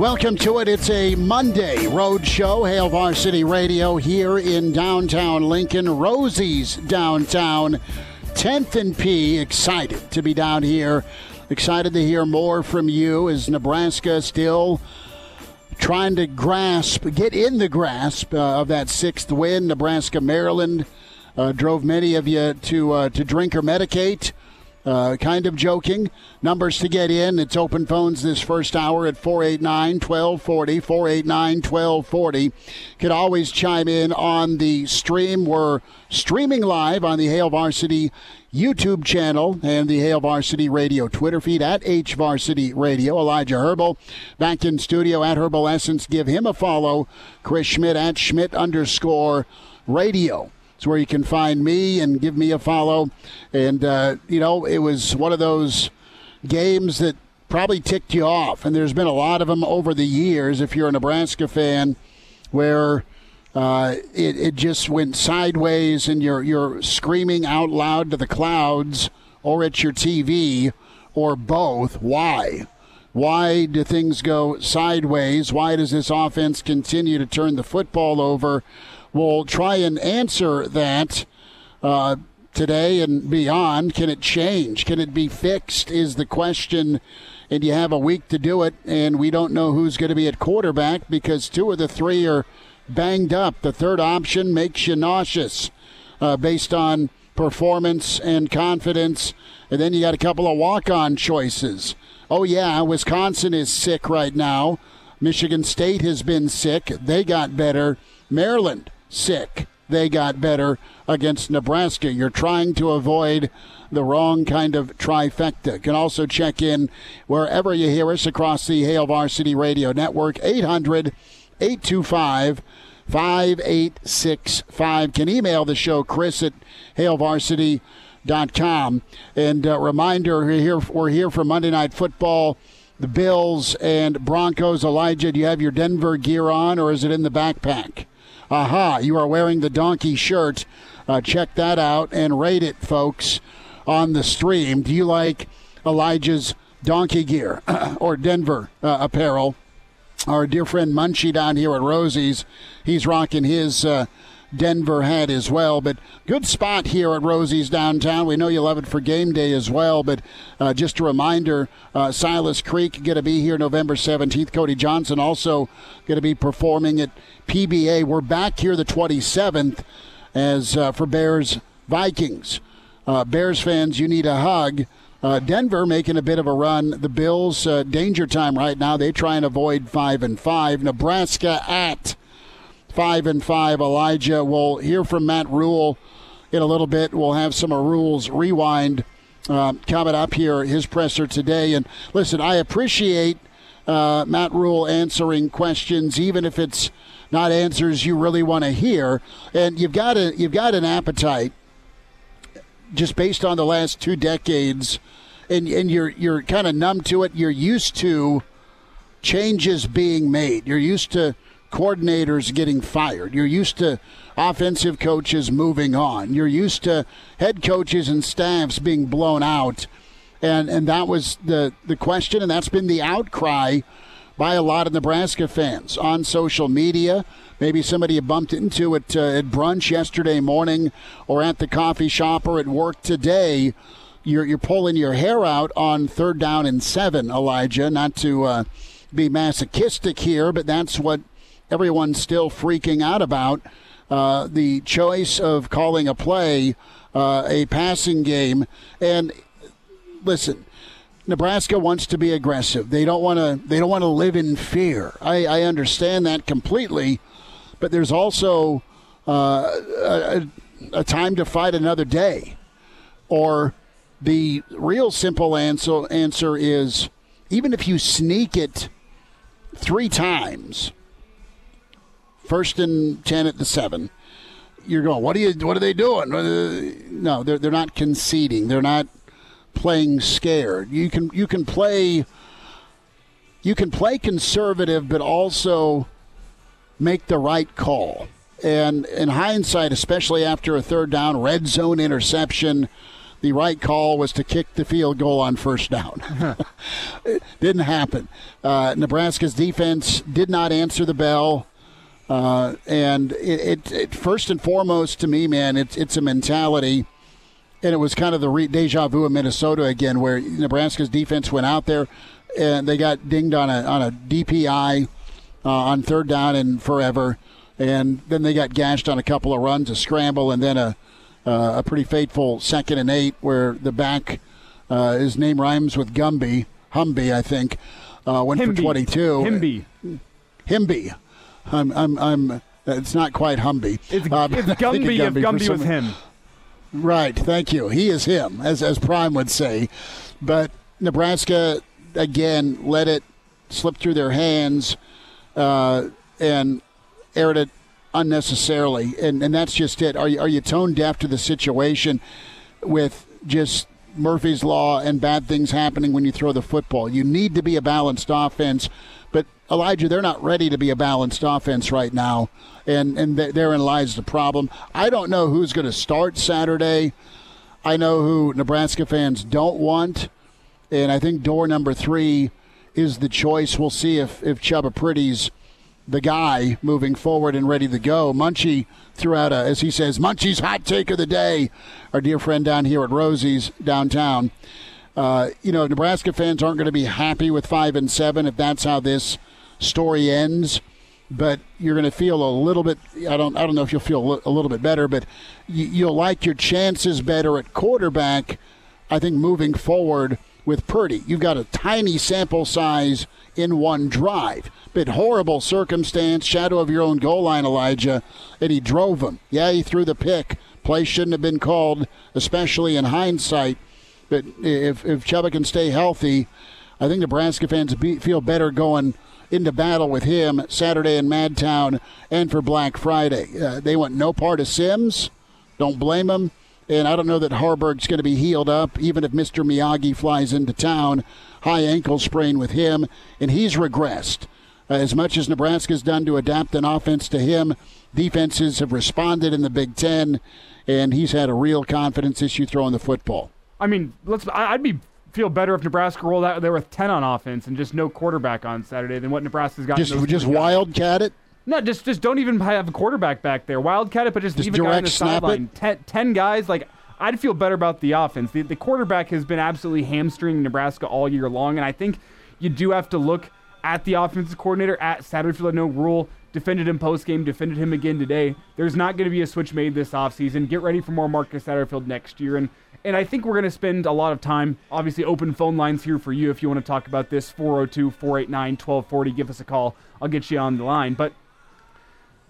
Welcome to it. It's a Monday road show. Hail Varsity Radio here in downtown Lincoln, Rosie's downtown. 10th and P. Excited to be down here. Excited to hear more from you. Is Nebraska still trying to grasp, get in the grasp uh, of that sixth win? Nebraska, Maryland uh, drove many of you to uh, to drink or medicate. Uh, kind of joking. Numbers to get in. It's open phones this first hour at 489 1240. 489 1240. Could always chime in on the stream. We're streaming live on the Hail Varsity YouTube channel and the Hail Varsity Radio Twitter feed at H Varsity Radio. Elijah Herbel back in studio at Herbal Essence. Give him a follow. Chris Schmidt at Schmidt underscore radio. It's where you can find me and give me a follow. And, uh, you know, it was one of those games that probably ticked you off. And there's been a lot of them over the years if you're a Nebraska fan where uh, it, it just went sideways and you're, you're screaming out loud to the clouds or at your TV or both. Why? Why do things go sideways? Why does this offense continue to turn the football over? We'll try and answer that uh, today and beyond. Can it change? Can it be fixed? Is the question. And you have a week to do it, and we don't know who's going to be at quarterback because two of the three are banged up. The third option makes you nauseous uh, based on performance and confidence. And then you got a couple of walk on choices. Oh, yeah, Wisconsin is sick right now. Michigan State has been sick. They got better. Maryland sick. They got better against Nebraska. You're trying to avoid the wrong kind of trifecta. Can also check in wherever you hear us across the Hail Varsity Radio Network, 800 825 5865. Can email the show, Chris at hailvarsity.com. And uh, reminder, we're here, we're here for Monday Night Football the Bills and Broncos. Elijah, do you have your Denver gear on or is it in the backpack? Aha, you are wearing the donkey shirt. Uh, check that out and rate it, folks, on the stream. Do you like Elijah's donkey gear or Denver uh, apparel? Our dear friend Munchie down here at Rosie's, he's rocking his uh, Denver had as well. But good spot here at Rosie's downtown. We know you love it for game day as well. But uh, just a reminder uh, Silas Creek going to be here November 17th. Cody Johnson also going to be performing at PBA. We're back here the 27th as uh, for Bears Vikings. Uh, Bears fans, you need a hug. Uh, Denver making a bit of a run. The Bills, uh, danger time right now. They try and avoid five and five. Nebraska at five and five. Elijah. We'll hear from Matt Rhule in a little bit. We'll have some of Rhule's rewind uh, coming up here. His presser today. And listen, I appreciate uh, Matt Rhule answering questions, even if it's not answers you really want to hear. And you've got a you've got an appetite just based on the last two decades, and and you're you're kind of numb to it. You're used to changes being made. You're used to coordinators getting fired. You're used to offensive coaches moving on. You're used to head coaches and staffs being blown out. And and that was the the question and that's been the outcry by a lot of Nebraska fans on social media. Maybe somebody you bumped into it uh, at brunch yesterday morning or at the coffee shop or at work today. You're, you're pulling your hair out on third down and seven, Elijah, not to uh, be masochistic here, but that's what everyone's still freaking out about. Uh, the choice of calling a play uh, a passing game. And listen, Nebraska wants to be aggressive. They don't want to. They don't want to live in fear. I, I understand that completely, but there's also uh, a, a time to fight another day. Or the real simple answer answer is even if you sneak it three times, first and ten at the seven, you're going, what are you? What are they doing? No, they're they're not conceding. They're not playing scared. You can you can play. You can play conservative, but also make the right call. And in hindsight, especially after a third down red zone interception, the right call was to kick the field goal on first down. it didn't happen. Uh, Nebraska's defense did not answer the bell. Uh, and it, it, it, first and foremost to me, man, it's it's a mentality, and it was kind of the re- deja vu of Minnesota again, where Nebraska's defense went out there and they got dinged on a on a DPI uh, on third down and forever, and then they got gashed on a couple of runs, a scramble, and then a uh, a pretty fateful second and eight where the back uh, his name rhymes with Gumby Humby, I think, uh, went Himby. for twenty two. Himby. Himby. I'm, I'm, I'm. It's not quite Humby. It's, Um, it's Gumby of if Gumby was him. Right. Thank you. He is him, as as Prime would say. But Nebraska again let it slip through their hands uh, and aired it unnecessarily, and and that's just it. Are you are you tone deaf to the situation with just Murphy's law and bad things happening when you throw the football? You need to be a balanced offense, but Elijah, they're not ready to be a balanced offense right now, and and th- therein lies the problem. I don't know who's going to start Saturday. I know who Nebraska fans don't want, and I think door number three is the choice. We'll see if if Chubba Purdy's the guy moving forward and ready to go. Munchie threw out a, as he says, Munchie's hot take of the day. Our dear friend down here at Rosie's downtown. Uh, you know, Nebraska fans aren't going to be happy with five and seven if that's how this story ends. But you're going to feel a little bit. I don't. I don't know if you'll feel a little bit better, but you, you'll like your chances better at quarterback. I think moving forward with Purdy, you've got a tiny sample size in one drive, but horrible circumstance, shadow of your own goal line, Elijah, and he drove him. Yeah, he threw the pick. Play shouldn't have been called, especially in hindsight. But if if Chubba can stay healthy, I think Nebraska fans be, feel better going into battle with him Saturday in Madtown and for Black Friday. Uh, they want no part of Sims. Don't blame them. And I don't know that Haarberg's going to be healed up, even if Mr. Miyagi flies into town. High ankle sprain with him, and he's regressed. Uh, as much as Nebraska's done to adapt an offense to him, defenses have responded in the Big Ten, and he's had a real confidence issue throwing the football. I mean, let's. I- I'd be feel better if Nebraska rolled out there with ten on offense and just no quarterback on Saturday than what Nebraska's got. Just just wildcat it. No, just just don't even have a quarterback back there. Wildcat it, but just, Just leave a guy on the sideline. Ten, ten guys, like I'd feel better about the offense. The, the quarterback has been absolutely hamstringing Nebraska all year long, and I think you do have to look at the offensive coordinator at Satterfield. No Rhule defended him post game, defended him again today. There's not going to be a switch made this offseason. Get ready for more Marcus Satterfield next year, and and I think we're going to spend a lot of time. Obviously, open phone lines here for you if you want to talk about this. 402 489 1240. Give us a call. I'll get you on the line. But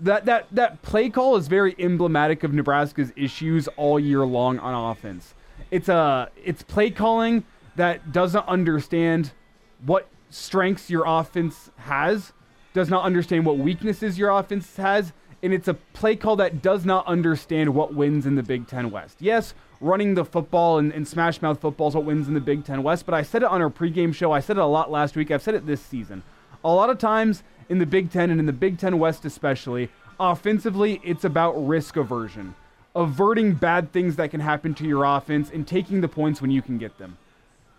that that that play call is very emblematic of Nebraska's issues all year long on offense. It's a it's play calling that doesn't understand what strengths your offense has, does not understand what weaknesses your offense has, and it's a play call that does not understand what wins in the Big Ten West. Yes, running the football and, and smash mouth football is what wins in the Big Ten West, but I said it on our pregame show. I said it a lot last week. I've said it this season. A lot of times in the Big Ten and in the Big Ten West especially, offensively, it's about risk aversion, averting bad things that can happen to your offense and taking the points when you can get them.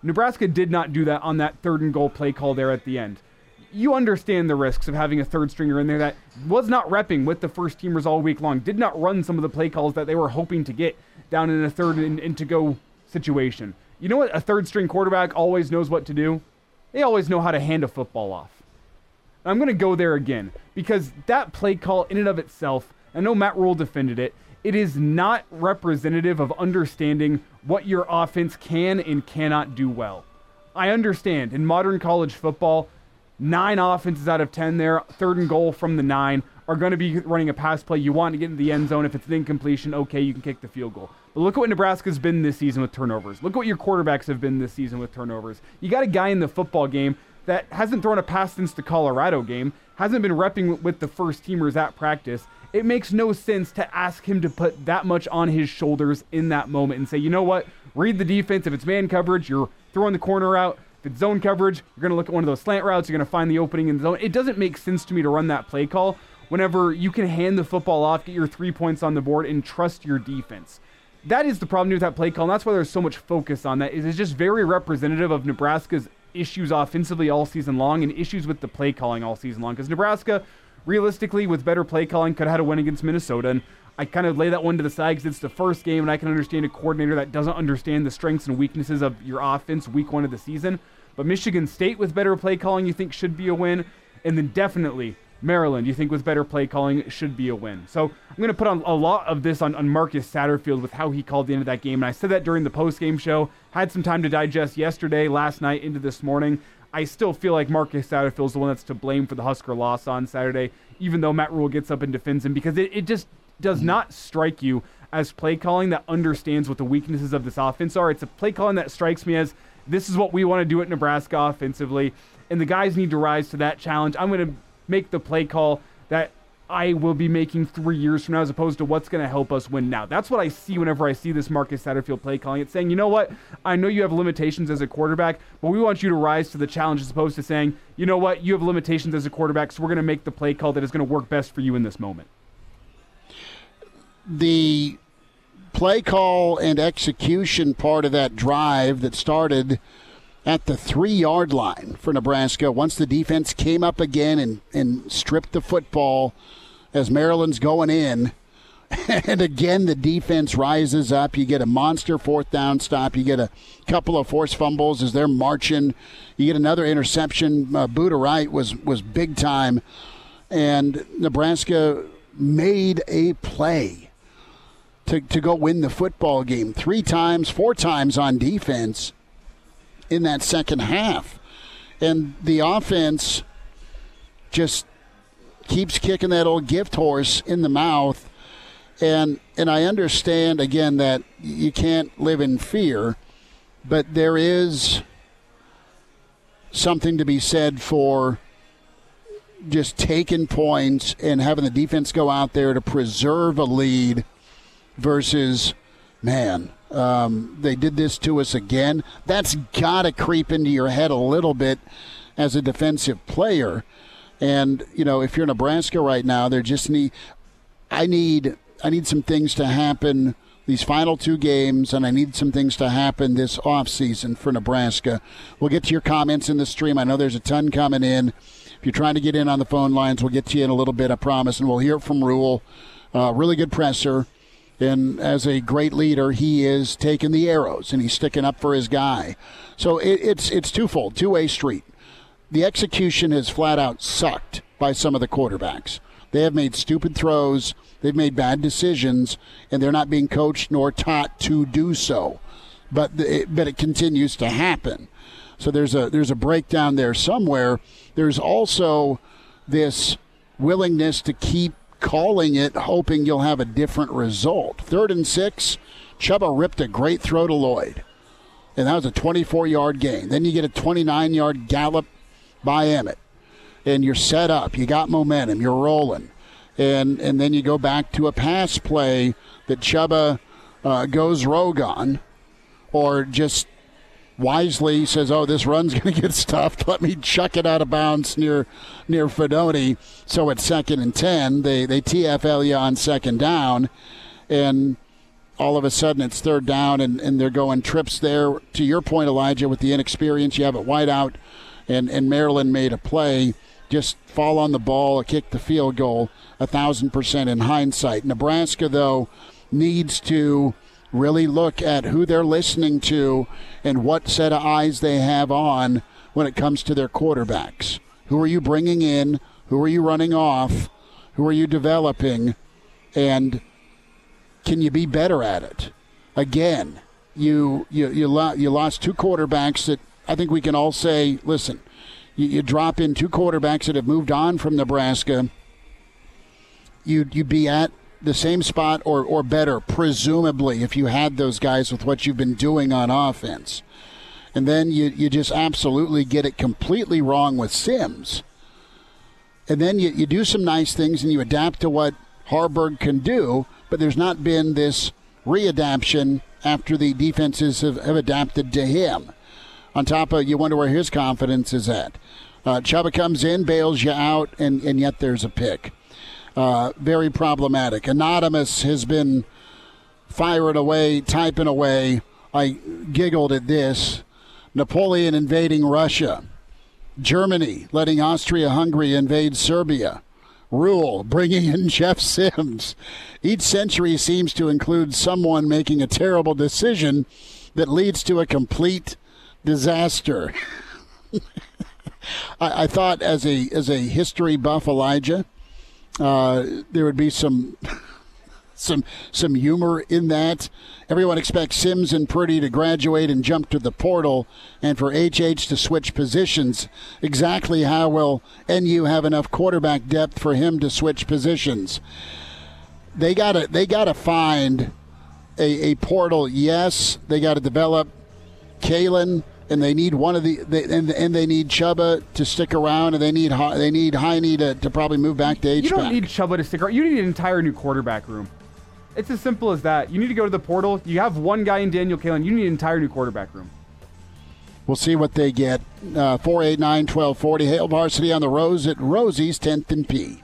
Nebraska did not do that on that third and goal play call there at the end. You understand the risks of having a third stringer in there that was not repping with the first teamers all week long, did not run some of the play calls that they were hoping to get down in a third and, and to go situation. You know what a third string quarterback always knows what to do? They always know how to hand a football off. I'm going to go there again because that play call, in and of itself, I know Matt Rhule defended it. It is not representative of understanding what your offense can and cannot do well. I understand in modern college football, nine offenses out of 10 there, third and goal from the nine, are going to be running a pass play. You want to get into the end zone. If it's an incompletion, okay, you can kick the field goal. But look at what Nebraska's been this season with turnovers. Look at what your quarterbacks have been this season with turnovers. You got a guy in the football game that hasn't thrown a pass since the Colorado game, hasn't been repping with the first teamers at practice. It makes no sense to ask him to put that much on his shoulders in that moment and say, you know what, read the defense. If it's man coverage, you're throwing the corner out. If it's zone coverage, you're going to look at one of those slant routes. You're going to find the opening in the zone. It doesn't make sense to me to run that play call whenever you can hand the football off, get your three points on the board, and trust your defense. That is the problem with that play call, and that's why there's so much focus on that. Is it's just very representative of Nebraska's issues offensively all season long and issues with the play calling all season long. Because Nebraska, realistically, with better play calling, could have had a win against Minnesota. And I kind of lay that one to the side because it's the first game, and I can understand a coordinator that doesn't understand the strengths and weaknesses of your offense week one of the season. But Michigan State with better play calling, you think should be a win. And then definitely Maryland, you think with better play calling should be a win. So I'm going to put on a lot of this on, on Marcus Satterfield with how he called the end of that game. And I said that during the post game show. Had some time to digest yesterday, last night, into this morning. I still feel like Marcus Satterfield is the one that's to blame for the Husker loss on Saturday, even though Matt Rhule gets up and defends him because it, it just does mm-hmm. not strike you as play calling that understands what the weaknesses of this offense are. It's a play calling that strikes me as this is what we want to do at Nebraska offensively, and the guys need to rise to that challenge. I'm going to make the play call that I will be making three years from now, as opposed to what's going to help us win now. That's what I see whenever I see this Marcus Satterfield play calling. It's saying, you know what? I know you have limitations as a quarterback, but we want you to rise to the challenge, as opposed to saying, you know what? You have limitations as a quarterback, so we're going to make the play call that is going to work best for you in this moment. The play call and execution part of that drive that started at the three yard line for Nebraska. Once the defense came up again and, and stripped the football as Maryland's going in. And again, the defense rises up. You get a monster fourth down stop. You get a couple of forced fumbles as they're marching. You get another interception. Uh, Buddha Wright was, was big time. And Nebraska made a play to, to go win the football game three times, four times on defense in that second half. And the offense just keeps kicking that old gift horse in the mouth. And and I understand again that you can't live in fear, but there is something to be said for just taking points and having the defense go out there to preserve a lead versus man, um, they did this to us again. That's got to creep into your head a little bit as a defensive player. And you know, if you're Nebraska right now, there just need I need I need some things to happen these final two games, and I need some things to happen this off season for Nebraska. We'll get to your comments in the stream. I know there's a ton coming in. If you're trying to get in on the phone lines, we'll get to you in a little bit, I promise, and we'll hear from Rhule. Uh, really good presser. And as a great leader, he is taking the arrows and he's sticking up for his guy. So it, it's it's twofold, two way street. The execution has flat out sucked by some of the quarterbacks. They have made stupid throws, they've made bad decisions, and they're not being coached nor taught to do so. But the, it, but it continues to happen. So there's a there's a breakdown there somewhere. There's also this willingness to keep calling it, hoping you'll have a different result. Third and six, Chubba ripped a great throw to Lloyd. And that was a 24 yard gain. Then you get a 29 yard gallop by Emmett. And you're set up. You got momentum. You're rolling. And, and then you go back to a pass play that Chubba uh, goes rogue on or just wisely says, "Oh, this run's going to get stuffed. Let me chuck it out of bounds near near Fidone." So it's second and ten. They they TFL you on second down, and all of a sudden it's third down, and, and they're going trips there. To your point, Elijah, with the inexperience, you have it wide out, and and Maryland made a play. Just fall on the ball, kick the field goal, a thousand percent in hindsight. Nebraska, though, needs to really look at who they're listening to and what set of eyes they have on when it comes to their quarterbacks. Who are you bringing in? Who are you running off? Who are you developing? And can you be better at it? Again, you you you, lo- you lost two quarterbacks that I think we can all say, listen, you, you drop in two quarterbacks that have moved on from Nebraska. You'd you'd be at the same spot or or better, presumably, if you had those guys with what you've been doing on offense. And then you, you just absolutely get it completely wrong with Sims. And then you, you do some nice things and you adapt to what Haarberg can do, but there's not been this readaptation after the defenses have, have adapted to him. On top of, you wonder where his confidence is at. Uh, Chubba comes in, bails you out, and, and yet there's a pick. Uh, very problematic. Anonymous has been firing away, typing away. I giggled at this. Napoleon invading Russia. Germany letting Austria Hungary invade Serbia. Rhule bringing in Jeff Sims. Each century seems to include someone making a terrible decision that leads to a complete disaster. I, I, thought as a as a history buff Elijah, uh, there would be some some some humor in that. Everyone expects Sims and Purdy to graduate and jump to the portal, and for HH to switch positions. Exactly how will NU have enough quarterback depth for him to switch positions? They gotta they gotta find a, a portal. Yes, they got to develop Kaelin and they need one of the they, and, and they need Chubba to stick around, and they need they need Heine to, to probably move back to H. You don't need Chubba to stick around. You need an entire new quarterback room. It's as simple as that. You need to go to the portal. You have one guy in Daniel Kaelin. You need an entire new quarterback room. We'll see what they get. Uh, 489 1240. Hail Varsity on the Rose at Rosie's 10th and P.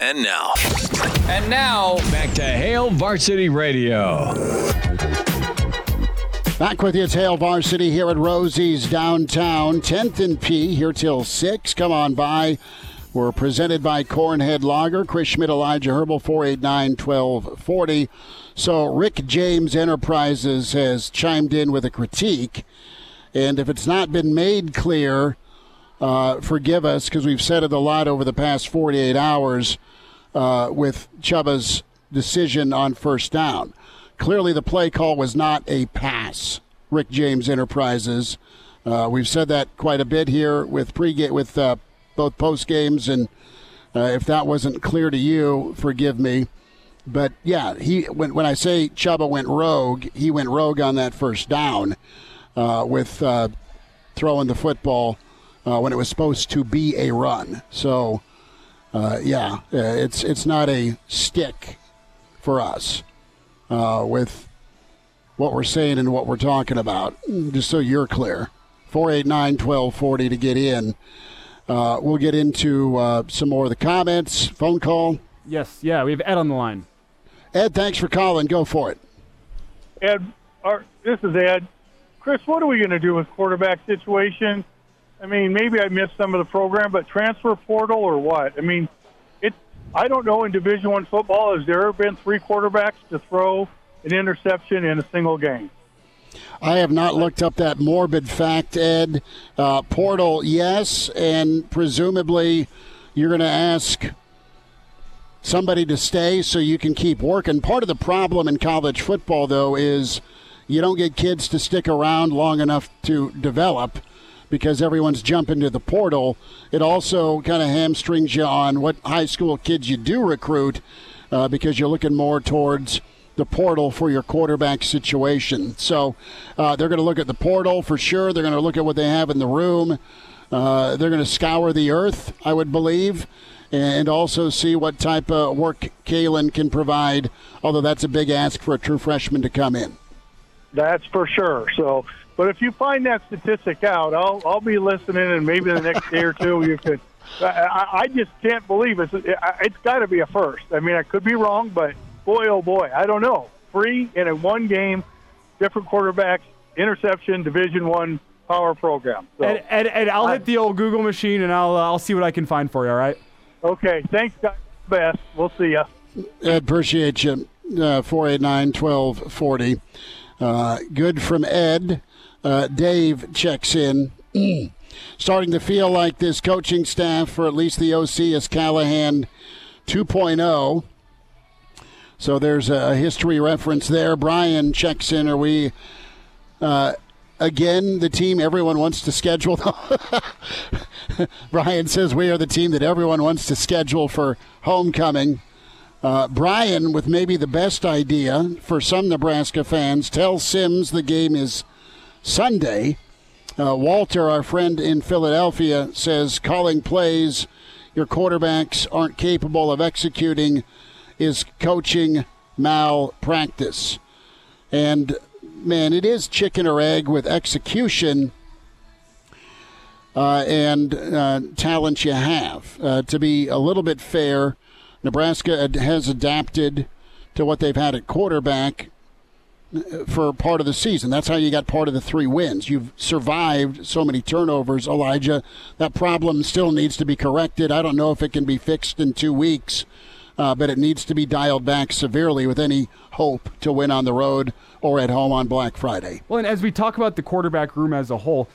And now. And now, back to Hail Varsity Radio. Back with you, it's Hail Varsity here at Rosie's downtown. 10th and P here till 6. Come on by. We're presented by Cornhead Lager. Chris Schmidt, Elijah Herbel, 489 1240. So, Rick James Enterprises has chimed in with a critique. And if it's not been made clear, uh, forgive us because we've said it a lot over the past 48 hours uh, with Chubba's decision on first down. Clearly, the play call was not a pass. Rick James Enterprises. Uh, we've said that quite a bit here with pre with uh, both post games, and uh, if that wasn't clear to you, forgive me. But yeah, he when when I say Chubba went rogue, he went rogue on that first down uh, with uh, throwing the football uh, when it was supposed to be a run. So yeah, it's it's not a stick for us uh, with what we're saying and what we're talking about, just so you're clear. 489 1240 to get in. Uh, we'll get into uh, some more of the comments. Phone call. Yes, yeah, we have Ed on the line. Ed, thanks for calling. Go for it. Ed, our, this is Ed. Chris, what are we going to do with quarterback situation? I mean, maybe I missed some of the program, but transfer portal or what? I mean, it. I don't know in Division One football has there ever been three quarterbacks to throw an interception in a single game. I have not looked up that morbid fact, Ed. Uh, portal, yes, and presumably you're going to ask somebody to stay so you can keep working. Part of the problem in college football, though, is you don't get kids to stick around long enough to develop because everyone's jumping to the portal. It also kind of hamstrings you on what high school kids you do recruit uh, because you're looking more towards the portal for your quarterback situation. So uh, they're going to look at the portal for sure. They're going to look at what they have in the room. Uh, they're going to scour the earth, I would believe, and also see what type of work Kaelin can provide, although that's a big ask for a true freshman to come in. That's for sure. So, but if you find that statistic out, I'll I'll be listening, and maybe the next day or two you could. I, I just can't believe it. It's got to be a first. I mean, I could be wrong, but boy, oh boy, I don't know. Free in a one game, different quarterbacks, interception, Division One power program. So, and, and, and I'll I, hit the old Google machine and I'll uh, I'll see what I can find for you. All right. Okay. Thanks, guys. Best. We'll see you. Ed, appreciate you. Uh, 489 1240. Uh, good from Ed. Uh, Dave checks in. Starting to feel like this coaching staff, for at least the OC, is Callahan 2.0. So there's a history reference there. Brian checks in. Are we uh, again the team everyone wants to schedule? Brian says we are the team that everyone wants to schedule for homecoming. Uh, Brian, with maybe the best idea for some Nebraska fans, tell Sims the game is Sunday. Uh, Walter, our friend in Philadelphia, says calling plays your quarterbacks aren't capable of executing is coaching malpractice. And man, it is chicken or egg with execution uh, and uh, talent you have. Uh, to be a little bit fair, Nebraska has adapted to what they've had at quarterback for part of the season. That's how you got part of the three wins. You've survived so many turnovers, Elijah. That problem still needs to be corrected. I don't know if it can be fixed in two weeks uh, but it needs to be dialed back severely with any hope to win on the road or at home on Black Friday. Well, and as we talk about the quarterback room as a whole,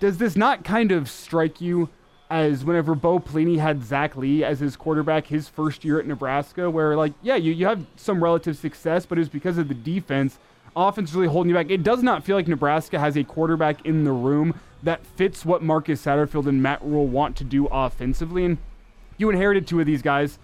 does this not kind of strike you as whenever Bo Pelini had Zac Lee as his quarterback his first year at Nebraska, where, like, yeah, you, you have some relative success, but it's because of the defense. Offense really holding you back. It does not feel like Nebraska has a quarterback in the room that fits what Marcus Satterfield and Matt Rhule want to do offensively. And you inherited two of these guys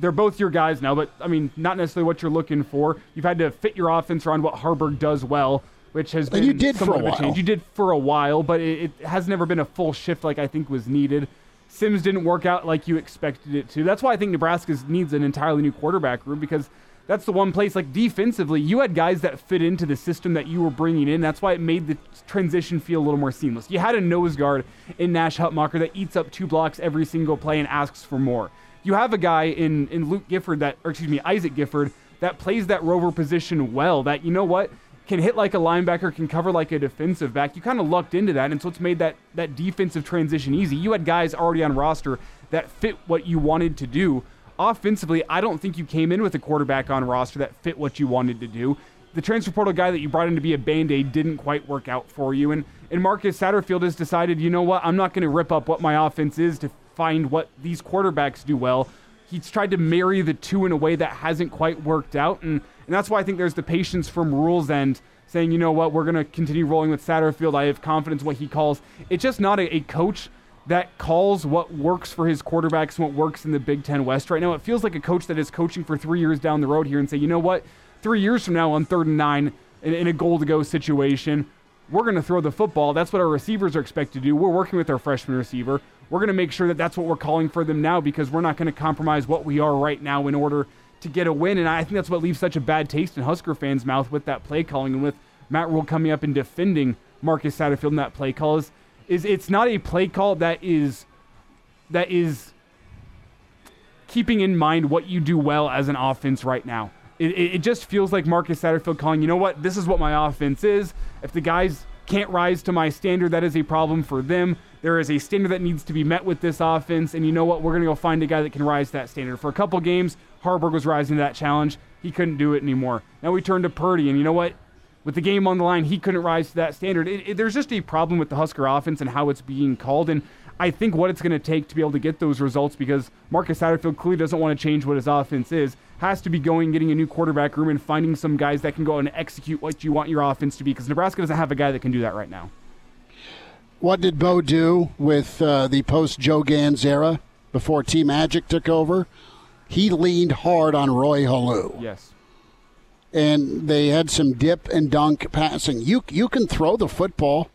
they're both your guys now, but I mean, not necessarily what you're looking for. You've had to fit your offense around what Haarberg does well, which has been you did for a, a change. You did for a while, but it, it, has never been a full shift like I think was needed. Sims didn't work out like you expected it to. That's why I think Nebraska needs an entirely new quarterback room because that's the one place like defensively you had guys that fit into the system that you were bringing in. That's why it made the transition feel a little more seamless. You had a nose guard in Nash Hutmacher that eats up two blocks every single play and asks for more you have a guy in in Luke Gifford that, or excuse me, Isaac Gifford that plays that rover position well. That you know what can hit like a linebacker, can cover like a defensive back. You kind of lucked into that, and so it's made that that defensive transition easy. You had guys already on roster that fit what you wanted to do. Offensively, I don't think you came in with a quarterback on roster that fit what you wanted to do. The transfer portal guy that you brought in to be a band aid didn't quite work out for you. And, and Marcus Satterfield has decided, you know what, I'm not going to rip up what my offense is to find what these quarterbacks do well. He's tried to marry the two in a way that hasn't quite worked out, and, and that's why I think there's the patience from Rhule's end saying, you know what, we're going to continue rolling with Satterfield. I have confidence what he calls. It's just not a, a coach that calls what works for his quarterbacks and what works in the Big Ten West right now. It feels like a coach that is coaching for three years down the road here and say, you know what, three years from now on third and nine in, in a goal to go situation, we're going to throw the football. That's what our receivers are expected to do. We're working with our freshman receiver we're going to make sure that that's what we're calling for them now because we're not going to compromise what we are right now in order to get a win. And I think that's what leaves such a bad taste in Husker fans' mouth with that play calling and with Matt Rhule coming up and defending Marcus Satterfield in that play call is, is it's not a play call that is that is keeping in mind what you do well as an offense right now. It, it, it just feels like Marcus Satterfield calling, you know what, this is what my offense is. If the guys can't rise to my standard, that is a problem for them. There is a standard that needs to be met with this offense, and you know what? We're going to go find a guy that can rise to that standard. For a couple games, Haarberg was rising to that challenge. He couldn't do it anymore. Now we turn to Purdy, and you know what? With the game on the line, he couldn't rise to that standard. It, it, there's just a problem with the Husker offense and how it's being called, and I think what it's going to take to be able to get those results because Marcus Satterfield clearly doesn't want to change what his offense is, has to be going, getting a new quarterback room, and finding some guys that can go and execute what you want your offense to be because Nebraska doesn't have a guy that can do that right now. What did Bo do with uh, the post Joe Ganz era before T Magic took over? He leaned hard on Roy Helu. Yes. And they had some dip and dunk passing. You you can throw the football,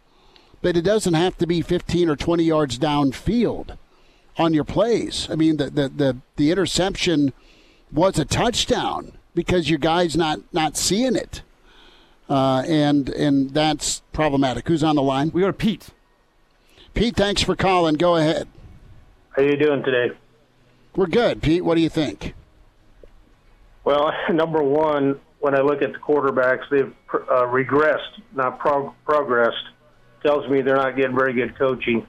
but it doesn't have to be 15 or 20 yards downfield on your plays. I mean, the the the, the interception was a touchdown because your guy's not not seeing it, uh, and and that's problematic. Who's on the line? We go to Pete. Pete, thanks for calling. Go ahead. How are you doing today? We're good, Pete. What do you think? Well, number one, when I look at the quarterbacks, they've uh, regressed, not prog- progressed. Tells me they're not getting very good coaching.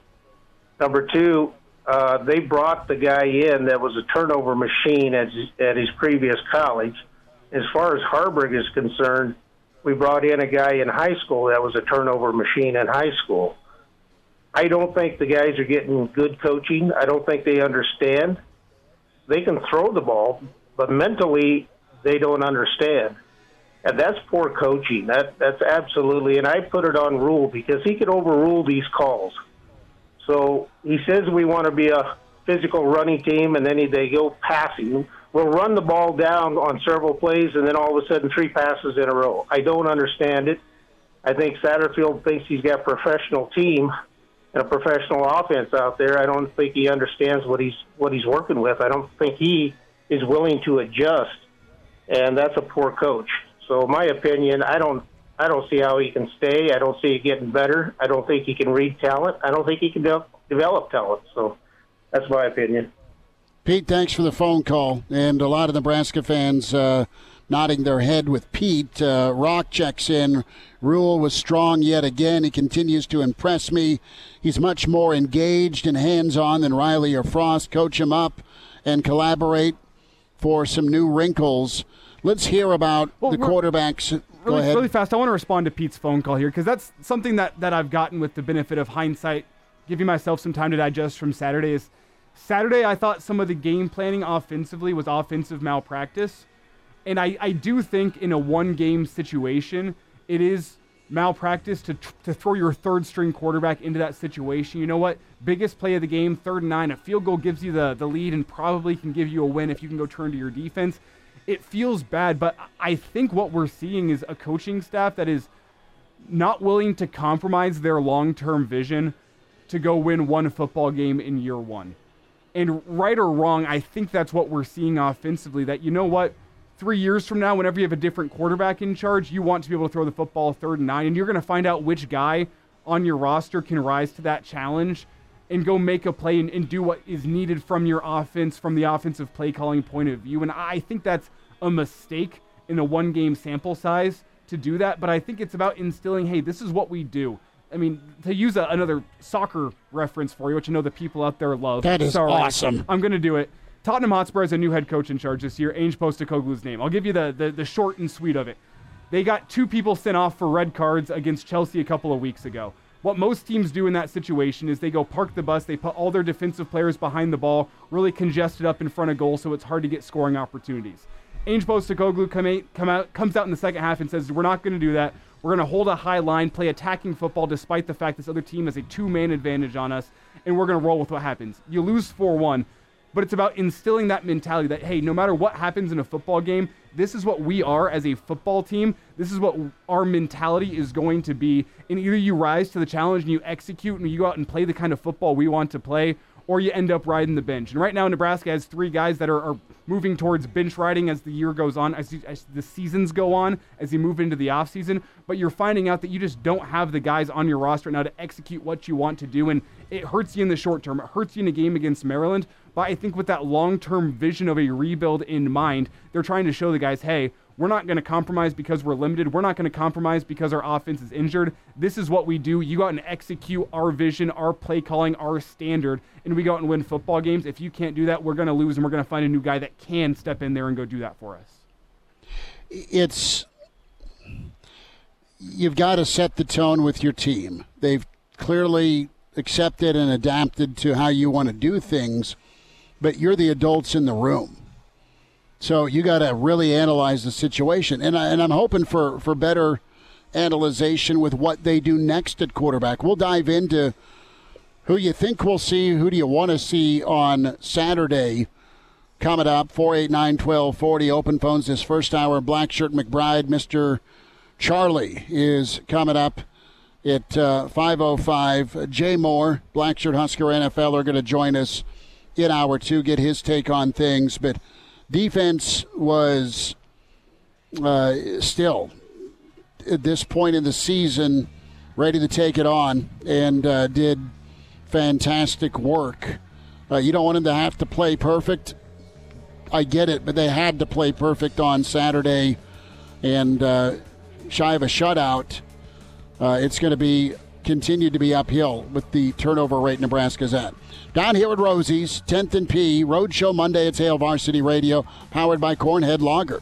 Number two, uh, they brought the guy in that was a turnover machine at his, at his previous college. As far as Haarberg is concerned, we brought in a guy in high school that was a turnover machine in high school. I don't think the guys are getting good coaching. I don't think they understand. They can throw the ball, but mentally they don't understand. And that's poor coaching. That that's absolutely and I put it on Rhule because he could overrule these calls. So he says we want to be a physical running team, and then they go passing. We'll run the ball down on several plays, and then all of a sudden, three passes in a row. I don't understand it. I think Satterfield thinks he's got a professional team and a professional offense out there. I don't think he understands what he's what he's working with. I don't think he is willing to adjust, and that's a poor coach. So, my opinion, I don't I don't see how he can stay. I don't see it getting better. I don't think he can read talent. I don't think he can de- develop talent. So that's my opinion. Pete, thanks for the phone call. And a lot of Nebraska fans uh, nodding their head with Pete. Uh, Rock checks in. Rhule was strong yet again. He continues to impress me. He's much more engaged and hands on than Riley or Frost. Coach him up and collaborate for some new wrinkles. Let's hear about well, the quarterbacks really, really fast, I want to respond to Pete's phone call here because that's something that, that I've gotten with the benefit of hindsight, giving myself some time to digest from Saturday. Is Saturday, I thought some of the game planning offensively was offensive malpractice. And I, I do think in a one game situation, it is malpractice to, to throw your third string quarterback into that situation. You know what? Biggest play of the game, third and nine. A field goal gives you the, the lead and probably can give you a win if you can go turn to your defense it feels bad, but I think what we're seeing is a coaching staff that is not willing to compromise their long term vision to go win one football game in year one. And right or wrong, I think that's what we're seeing offensively. That, you know what? Three years from now, whenever you have a different quarterback in charge, you want to be able to throw the football third and nine, and you're going to find out which guy on your roster can rise to that challenge and go make a play and, and do what is needed from your offense from the offensive play calling point of view. And I think that's a mistake in a one game sample size to do that, but I think it's about instilling hey, this is what we do. I mean, to use a, another soccer reference for you, which I know the people out there love. That is Sorry, awesome. I'm going to do it. Tottenham Hotspur has a new head coach in charge this year, Ange Postecoglou's name. I'll give you the, the, the short and sweet of it. They got two people sent off for red cards against Chelsea a couple of weeks ago. What most teams do in that situation is they go park the bus, they put all their defensive players behind the ball, really congested up in front of goal so it's hard to get scoring opportunities. Ange Postecoglou come, come out, comes out in the second half and says, We're not going to do that. We're going to hold a high line, play attacking football despite the fact this other team has a two man advantage on us, and we're going to roll with what happens. You lose 4 1, but it's about instilling that mentality that, hey, no matter what happens in a football game, this is what we are as a football team. This is what our mentality is going to be. And either you rise to the challenge and you execute and you go out and play the kind of football we want to play, or you end up riding the bench. And right now, Nebraska has three guys that are, are moving towards bench riding as the year goes on, as, as, the seasons go on, as you move into the offseason. But you're finding out that you just don't have the guys on your roster now to execute what you want to do. And it hurts you in the short term. It hurts you in a game against Maryland. But I think with that long term vision of a rebuild in mind, they're trying to show the guys, hey, we're not going to compromise because we're limited. We're not going to compromise because our offense is injured. This is what we do. You go out and execute our vision, our play calling, our standard, and we go out and win football games. If you can't do that, we're going to lose, and we're going to find a new guy that can step in there and go do that for us. It's you've got to set the tone with your team. They've clearly accepted and adapted to how you want to do things, but you're the adults in the room so you got to really analyze the situation, and I, and I'm hoping for for better analyzation with what they do next at quarterback. We'll dive into who you think we'll see, who do you want to see on Saturday. Coming up, 489 1240, open phones this first hour. Black Shirt McBride, Mr. Charlie is coming up at uh, 505. Jay Moore, Black Shirt Husker NFL, are going to join us in hour two, get his take on things. But defense was uh, still, at this point in the season, ready to take it on and uh, did fantastic work. Uh, you don't want them to have to play perfect. I get it, but they had to play perfect on Saturday. And uh, shy of a shutout, uh, it's going to be continued to be uphill with the turnover rate Nebraska's at. Down here at Rosie's, 10th and P, Roadshow Monday at Hail Varsity Radio, powered by Cornhead Lager.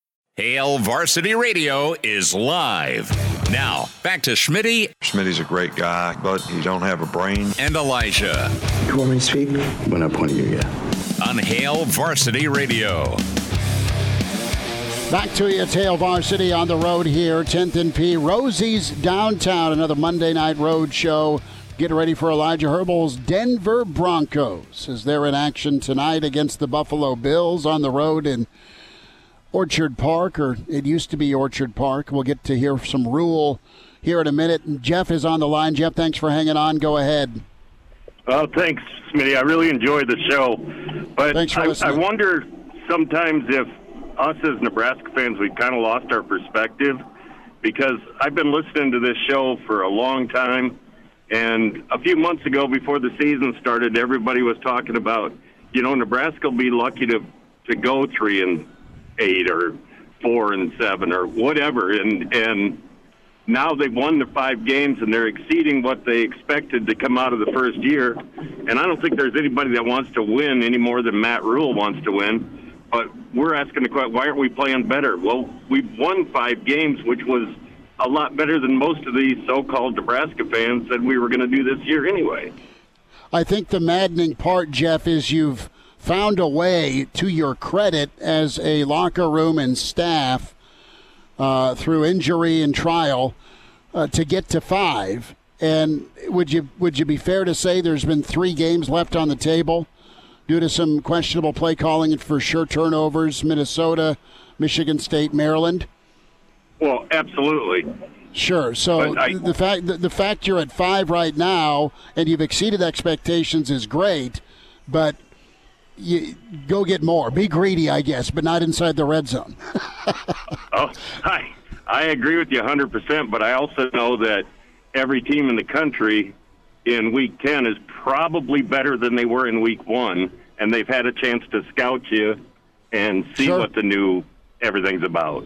Hail Varsity Radio is live. Now, back to Schmitty. Schmitty's a great guy, but he don't have a brain. And Elijah. You want me to speak? When not pointing you, yet. On Hail Varsity Radio. Back to you, Hail Varsity on the road here, 10th and P. Rosie's downtown, another Monday night road show. Get ready for Elijah Herbel's Denver Broncos as they're in action tonight against the Buffalo Bills on the road in Orchard Park, or it used to be Orchard Park. We'll get to hear some Rhule here in a minute. Jeff is on the line. Jeff, thanks for hanging on. Go ahead. Oh, thanks, Smitty. I really enjoyed the show. But thanks for I, listening. I wonder sometimes if us as Nebraska fans, we've kind of lost our perspective because I've been listening to this show for a long time. And a few months ago, before the season started, everybody was talking about, you know, Nebraska will be lucky to, to go three and eight or four and seven or whatever. And, and now they've won the five games and they're exceeding what they expected to come out of the first year. And I don't think there's anybody that wants to win any more than Matt Rhule wants to win. But we're asking the question, why aren't we playing better? Well, we've won five games, which was a lot better than most of these so-called Nebraska fans said we were going to do this year anyway. I think the maddening part, Jeff, is you've found a way, to your credit, as a locker room and staff, uh, through injury and trial, uh, to get to five. And would you would you be fair to say there's been three games left on the table due to some questionable play calling and for sure turnovers? Minnesota, Michigan State, Maryland. Well, absolutely. Sure. So I, the fact the, the fact you're at five right now and you've exceeded expectations is great, but you go get more. Be greedy, I guess, but not inside the red zone. oh, I I agree with you 100%, but I also know that every team in the country in week 10 is probably better than they were in week 1 and they've had a chance to scout you and see Sure. what the new everything's about.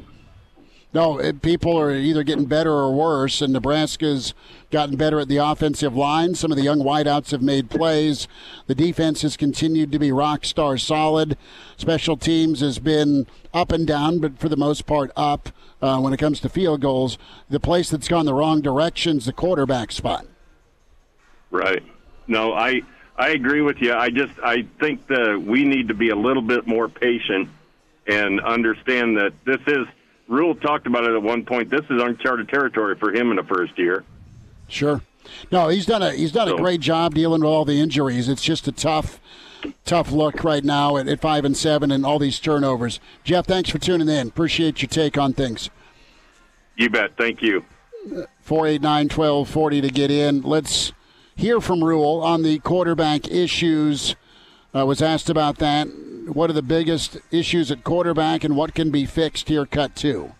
No, it, people are either getting better or worse, and Nebraska's gotten better at the offensive line. Some of the young wideouts have made plays. The defense has continued to be rock star solid. Special teams has been up and down, but for the most part up uh, when it comes to field goals. The place that's gone the wrong direction is the quarterback spot. Right. No, I I agree with you. I just I think that we need to be a little bit more patient and understand that this is Rhule talked about it at one point. This is uncharted territory for him in the first year. Sure. No, he's done a he's done a great job dealing with all the injuries. It's just a tough tough look right now at, at five and seven and all these turnovers. Jeff, thanks for tuning in. Appreciate your take on things. You bet. Thank you. 489 1240 to get in. Let's hear from Rhule on the quarterback issues. Uh, was asked about that. What are the biggest issues at quarterback and what can be fixed here? Cut two.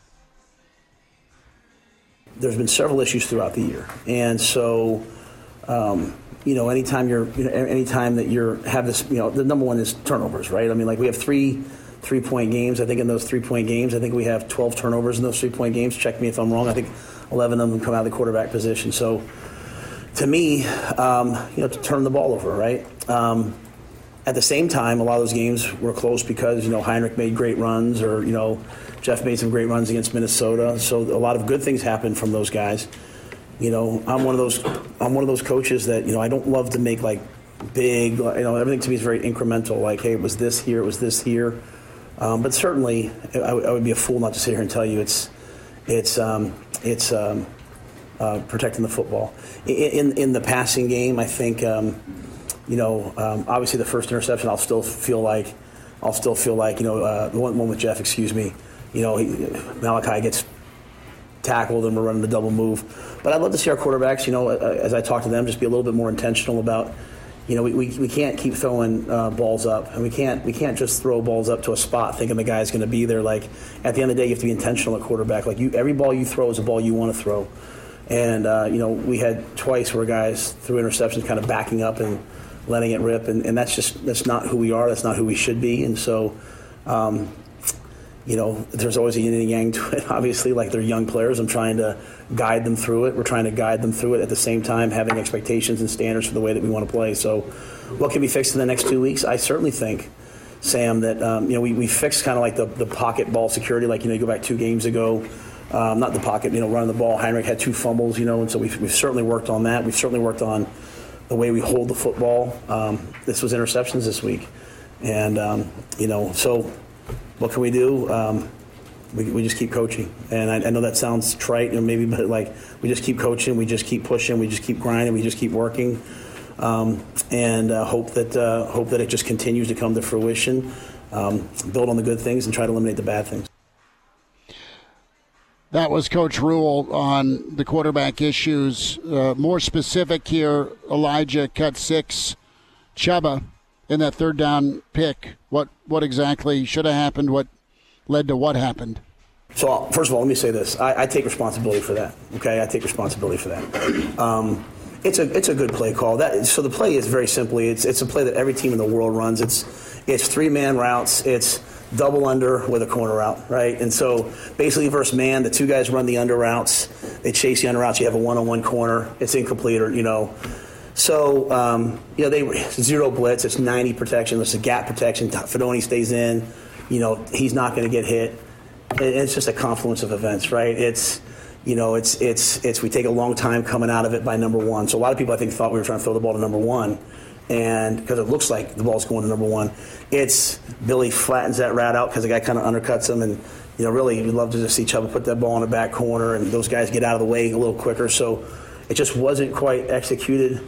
there's been several issues throughout the year, and so um, you know, anytime you're, you know, anytime that you're have this, you know, the number one is turnovers, right? I mean, like we have three three point games. I think in those three point games, I think we have 12 turnovers in those three point games. Check me if I'm wrong. I think 11 of them come out of the quarterback position. So to me, um, you know, to turn the ball over, right? Um, at the same time, a lot of those games were close because you know Heinrich made great runs, or you know Jeff made some great runs against Minnesota. So a lot of good things happened from those guys. You know, I'm one of those. I'm one of those coaches that you know I don't love to make like big. You know, everything to me is very incremental. Like, hey, it was this here, it was this here. Um, but certainly, I, I, would be a fool not to sit here and tell you it's it's um, it's um, uh, protecting the football. In, in, in the passing game, I think um, you know um, obviously the first interception, I'll still feel like I'll still feel like you know uh, the one, one with Jeff, excuse me. You know, he, Malachi gets tackled and we're running the double move. But I'd love to see our quarterbacks, you know, as I talk to them, just be a little bit more intentional about you know, we, we, we can't keep throwing uh, balls up, and we can't we can't just throw balls up to a spot thinking the guy's going to be there. Like at the end of the day, you have to be intentional at quarterback. Like you, every ball you throw is a ball you want to throw. And uh, you know, we had twice where guys threw interceptions, kind of backing up and letting it rip, and, and that's just that's not who we are. That's not who we should be. And so, um, you know, there's always a yin and yang to it. Obviously, like they're young players. I'm trying to guide them through it. We're trying to guide them through it at the same time, having expectations and standards for the way that we want to play. So, what can be fixed in the next two weeks? I certainly think, Sam, that um, you know we, we fixed kind of like the, the pocket ball security. Like you know, you go back two games ago. Um, not the pocket, you know, running the ball. Heinrich had two fumbles, you know, and so we've, we've certainly worked on that. We've certainly worked on the way we hold the football. Um, this was interceptions this week, and um, you know, so what can we do? Um, we, we just keep coaching. And I, I, know that sounds trite, know, maybe, but like we just keep coaching, we just keep pushing, we just keep grinding, we just keep working, um, and uh, hope that uh, hope that it just continues to come to fruition. Um, build on the good things and try to eliminate the bad things. That was Coach Rhule on the quarterback issues. Uh, more specific here, Elijah cut six. Chubba in that third down pick. What what exactly should have happened? What led to what happened? So first of all, let me say this: I, I take responsibility for that. Okay, I take responsibility for that. Um, it's a it's a good play call. That so the play is very simply it's it's a play that every team in the world runs. It's it's three man routes. It's double under with a corner out, right? And so basically versus man, the two guys run the under routes. They chase the under routes. You have a one on one corner. It's incomplete or you know so, um, you know, they zero blitz. It's 90 protection. There's a gap protection. Fidone stays in. You know, he's not going to get hit. It's just a confluence of events, right? It's, you know, it's it's it's we take a long time coming out of it by number one. So a lot of people I think thought we were trying to throw the ball to number one, and because it looks like the ball's going to number one, it's Billy flattens that rat out because the guy kind of undercuts him, and you know, really we'd love to just see Chubba put that ball in the back corner, and those guys get out of the way a little quicker. So it just wasn't quite executed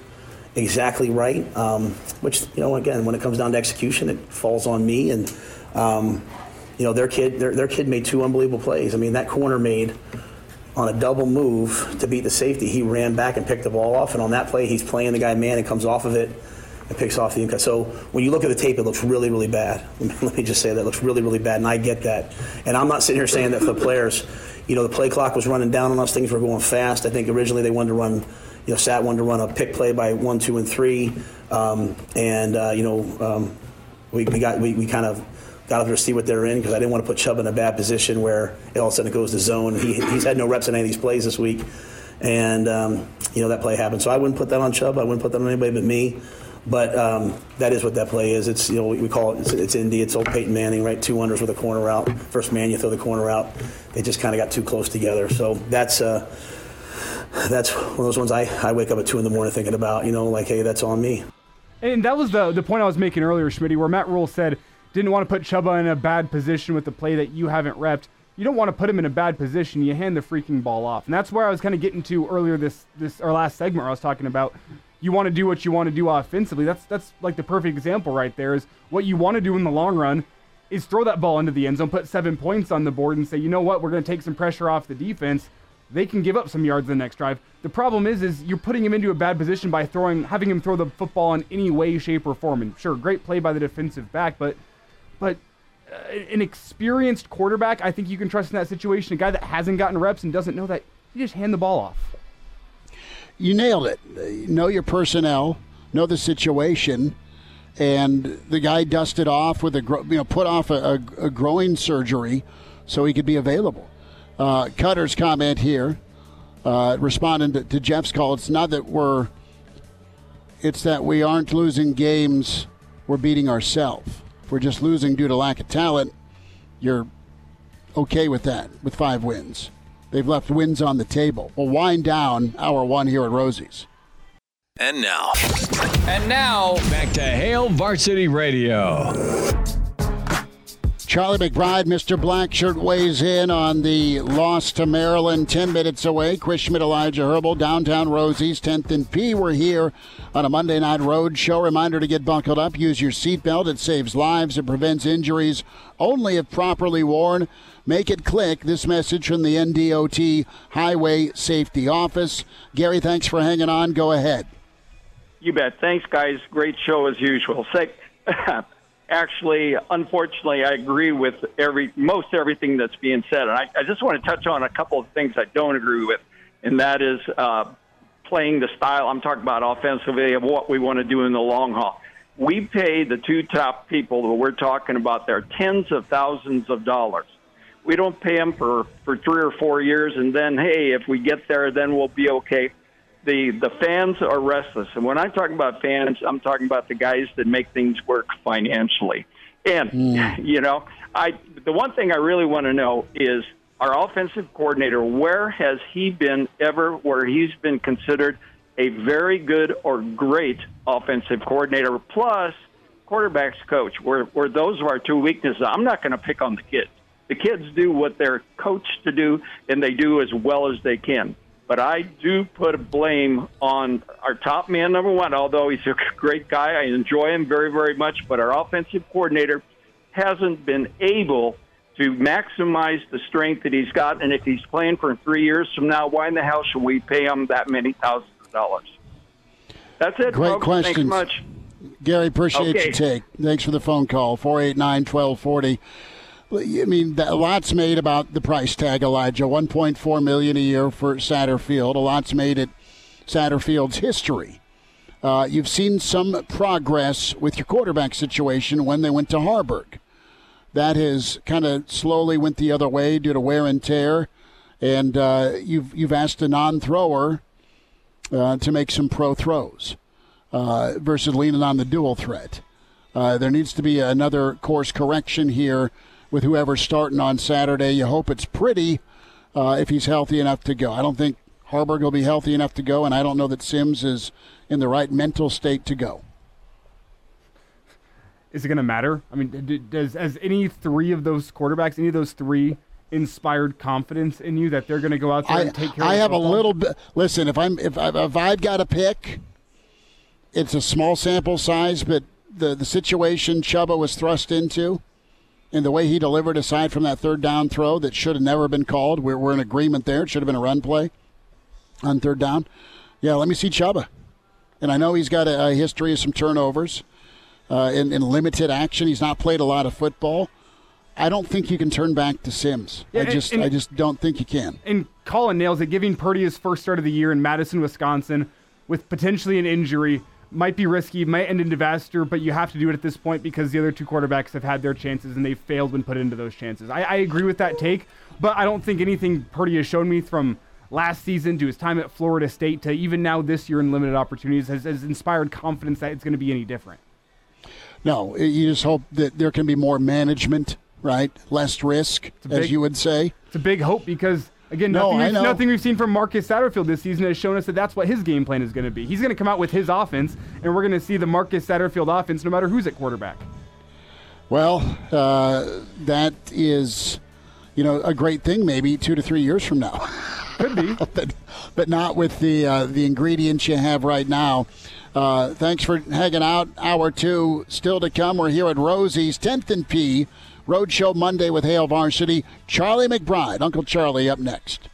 exactly right. Um, which you know, again, when it comes down to execution, it falls on me. And um, you know, their kid, their, their kid made two unbelievable plays. I mean, that corner made on a double move to beat the safety. He ran back and picked the ball off, and on that play, he's playing the guy man and comes off of it and picks off the incut. So when you look at the tape, it looks really, really bad. Let me just say that it looks really, really bad, and I get that. And I'm not sitting here saying that for the players. You know, the play clock was running down on us. Things were going fast. I think originally they wanted to run you know, Sat wanted to run a pick play by one, two, and three, um, and uh, you know, um, we, we got we, we kind of got up to see what they're in because I didn't want to put Chubb in a bad position where all of a sudden it goes to zone. He, he's had no reps in any of these plays this week, and um, you know that play happened. So I wouldn't put that on Chubb. I wouldn't put that on anybody but me. But um, that is what that play is. It's you know we call it it's, it's Indy. It's old Peyton Manning, right? Two unders with a corner out. First man you throw the corner out. They just kind of got too close together. So that's. Uh, that's one of those ones I, I wake up at two in the morning thinking about, you know, like, hey, that's on me. And that was the the point I was making earlier, Schmidt, where Matt Rhule said didn't want to put Chubba in a bad position with the play that you haven't repped. You don't want to put him in a bad position. You hand the freaking ball off, and that's where I was kind of getting to earlier this this our last segment. Where I was talking about you want to do what you want to do offensively. That's that's like the perfect example right there. Is what you want to do in the long run is throw that ball into the end zone, put seven points on the board, and say, you know what, we're going to take some pressure off the defense they can give up some yards the next drive. The problem is, is you're putting him into a bad position by throwing, having him throw the football in any way, shape, or form. And sure, great play by the defensive back, but, but uh, an experienced quarterback, I think you can trust in that situation. A guy that hasn't gotten reps and doesn't know that, you just hand the ball off. You nailed it. Know your personnel, know the situation, and the guy dusted off with a you know put off a, a, a groin surgery so he could be available. Uh, Cutter's comment here, uh, responding to, to Jeff's call. It's not that we're, it's that we aren't losing games. We're beating ourselves. We're just losing due to lack of talent, you're okay with that with five wins. They've left wins on the table. We'll wind down hour one here at Rosie's. And now. And now, back to Hail Varsity Radio. Charlie McBride, Mr. Blackshirt, weighs in on the loss to Maryland 10 minutes away. Chris Schmidt, Elijah Herbel, downtown Rosie's, 10th and P. We're here on a Monday night road show. Reminder to get buckled up. Use your seatbelt. It saves lives. It prevents injuries only if properly worn. Make it click. This message from the NDOT Highway Safety Office. Gary, thanks for hanging on. Go ahead. You bet. Thanks, guys. Great show as usual. Say, actually, unfortunately, I agree with every most everything that's being said, and I, I just want to touch on a couple of things I don't agree with, and that is uh, playing the style. I'm talking about offensively of what we want to do in the long haul. We pay the two top people that we're talking about there tens of thousands of dollars. We don't pay them for for three or four years, and then hey, if we get there, then we'll be okay the the fans are restless, and when I'm talking about fans, I'm talking about the guys that make things work financially. And mm. you know, I the one thing I really want to know is our offensive coordinator. Where has he been ever? Where he's been considered a very good or great offensive coordinator, plus quarterbacks coach. Where where those are our two weaknesses. I'm not going to pick on the kids. The kids do what they're coached to do, and they do as well as they can. But I do put a blame on our top man, number one, although he's a great guy. I enjoy him very, very much. But our offensive coordinator hasn't been able to maximize the strength that he's got. And if he's playing for three years from now, why in the hell should we pay him that many thousands of dollars? That's it. Great folks. questions. Thanks much. Gary, appreciate Okay. your take. Thanks for the phone call. 489 1240. I mean, a lot's made about the price tag, Elijah. 1.4 million a year for Satterfield. A lot's made at Satterfield's history. Uh, you've seen some progress with your quarterback situation when they went to Haarberg. That has kind of slowly went the other way due to wear and tear, and uh, you've you've asked a non-thrower uh, to make some pro throws uh, versus leaning on the dual threat. Uh, there needs to be another course correction here with whoever's starting on Saturday. You hope it's pretty uh, if he's healthy enough to go. I don't think Haarberg will be healthy enough to go, and I don't know that Sims is in the right mental state to go. Is it going to matter? I mean, does as any three of those quarterbacks, any of those three, inspired confidence in you that they're going to go out there I, and take care I of I have a little bit. Listen, if I'm if, I, if I've got a pick, it's a small sample size, but the the situation Chubba was thrust into, and the way he delivered, aside from that third down throw that should have never been called, we're we're in agreement there. It should have been a run play on third down. Yeah, let me see Chubba, and I know he's got a, a history of some turnovers, uh, in, in limited action. He's not played a lot of football. I don't think you can turn back to Sims. Yeah, I just and- I just don't think you can. and Colin nails it. Giving Purdy his first start of the year in Madison, Wisconsin, with potentially an injury, might be risky, might end in disaster, but you have to do it at this point because the other two quarterbacks have had their chances and they've failed when put into those chances. I, I agree with that take, but I don't think anything Purdy has shown me from last season to his time at Florida State to even now this year in limited opportunities has, has inspired confidence that it's going to be any different. No, you just hope that there can be more management, right? Less risk, a as you would say. It's a big hope because again, No, nothing, we've, nothing we've seen from Marcus Satterfield this season has shown us that that's what his game plan is going to be. He's going to come out with his offense, and we're going to see the Marcus Satterfield offense, no matter who's at quarterback. Well, uh, that is, you know, a great thing. Maybe two to three years from now. Could be, but but not with the uh, the ingredients you have right now. Uh, thanks for hanging out. Hour two still to come. We're here at Rosie's 10th and P Roadshow Monday with Hail Varsity. Charlie McBride, Uncle Charlie, up next.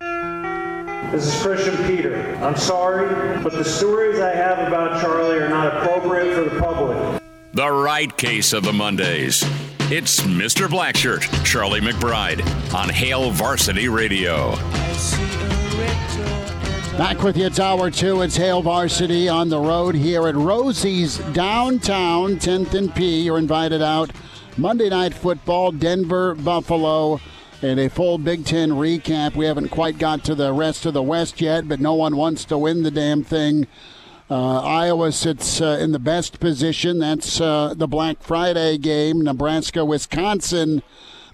This is Christian Peter. I'm sorry, but the stories I have about Charlie are not appropriate for the public. The right case of the Mondays. It's Mr. Blackshirt, Charlie McBride, on Hail Varsity Radio. I see a red door and Back with you, it's hour two. It's Hail Varsity on the road here at Rosie's downtown, 10th and P. You're invited out. Monday Night Football, Denver, Buffalo, and a full Big Ten recap. We haven't quite got to the rest of the West yet, but no one wants to win the damn thing. Uh, Iowa sits uh, in the best position. That's uh, the Black Friday game. Nebraska, Wisconsin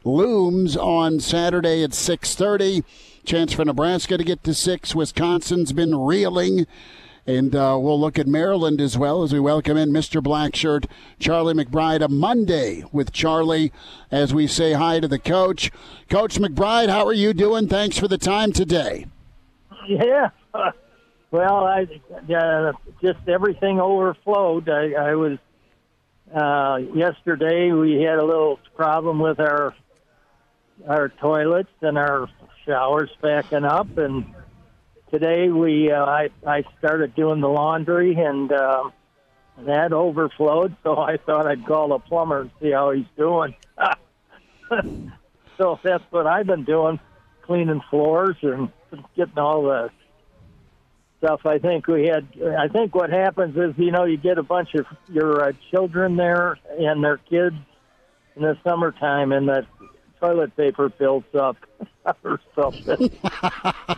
looms on Saturday at 6:30. Chance for Nebraska to get to six. Wisconsin's been reeling. And uh, we'll look at Maryland as well as we welcome in Mr. Blackshirt, Charlie McBride, a Monday with Charlie as we say hi to the coach. Coach McBride, how are you doing? Thanks for the time today. Yeah. Well, I uh, just everything overflowed. I, I was uh, yesterday. We had a little problem with our our toilets and our showers backing up, and today we uh, I I started doing the laundry and um, that overflowed. So I thought I'd call a plumber and see how he's doing. so that's what I've been doing, cleaning floors and getting all the stuff. I think we had. I think what happens is you know you get a bunch of your uh, children there and their kids in the summertime, and that toilet paper builds up or something.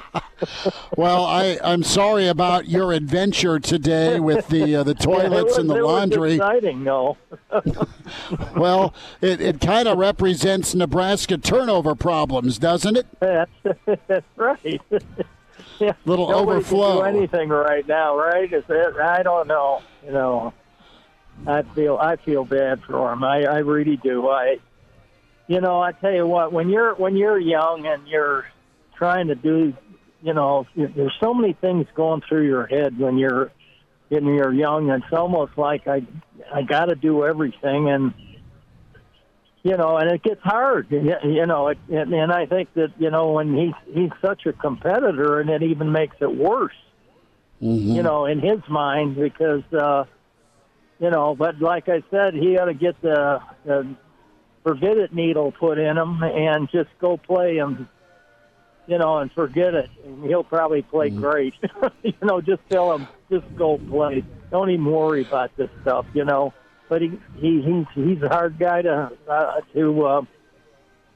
well, I I'm sorry about your adventure today with the uh, the toilets was, and the laundry. exciting, no. well, it, it kind of represents Nebraska turnover problems, doesn't it? That's, that's right. yeah, Little nobody overflow. Can do anything right now, right? Is it? I don't know. You know, I feel I feel bad for him. I I really do. I you know, I tell you what, when you're when you're young and you're trying to do, you know, there's so many things going through your head when you're when you're young. It's almost like I I got to do everything, and you know, and it gets hard. You know, it, and, and I think that you know when he's he's such a competitor, and it even makes it worse. Mm-hmm. You know, in his mind because. uh you know, but like I said, he ought to get the, the forbid it needle put in him and just go play him, you know, and forget it. And he'll probably play great. you know, just tell him, just go play. Don't even worry about this stuff, you know. But he, he he's he's a hard guy to uh, to uh,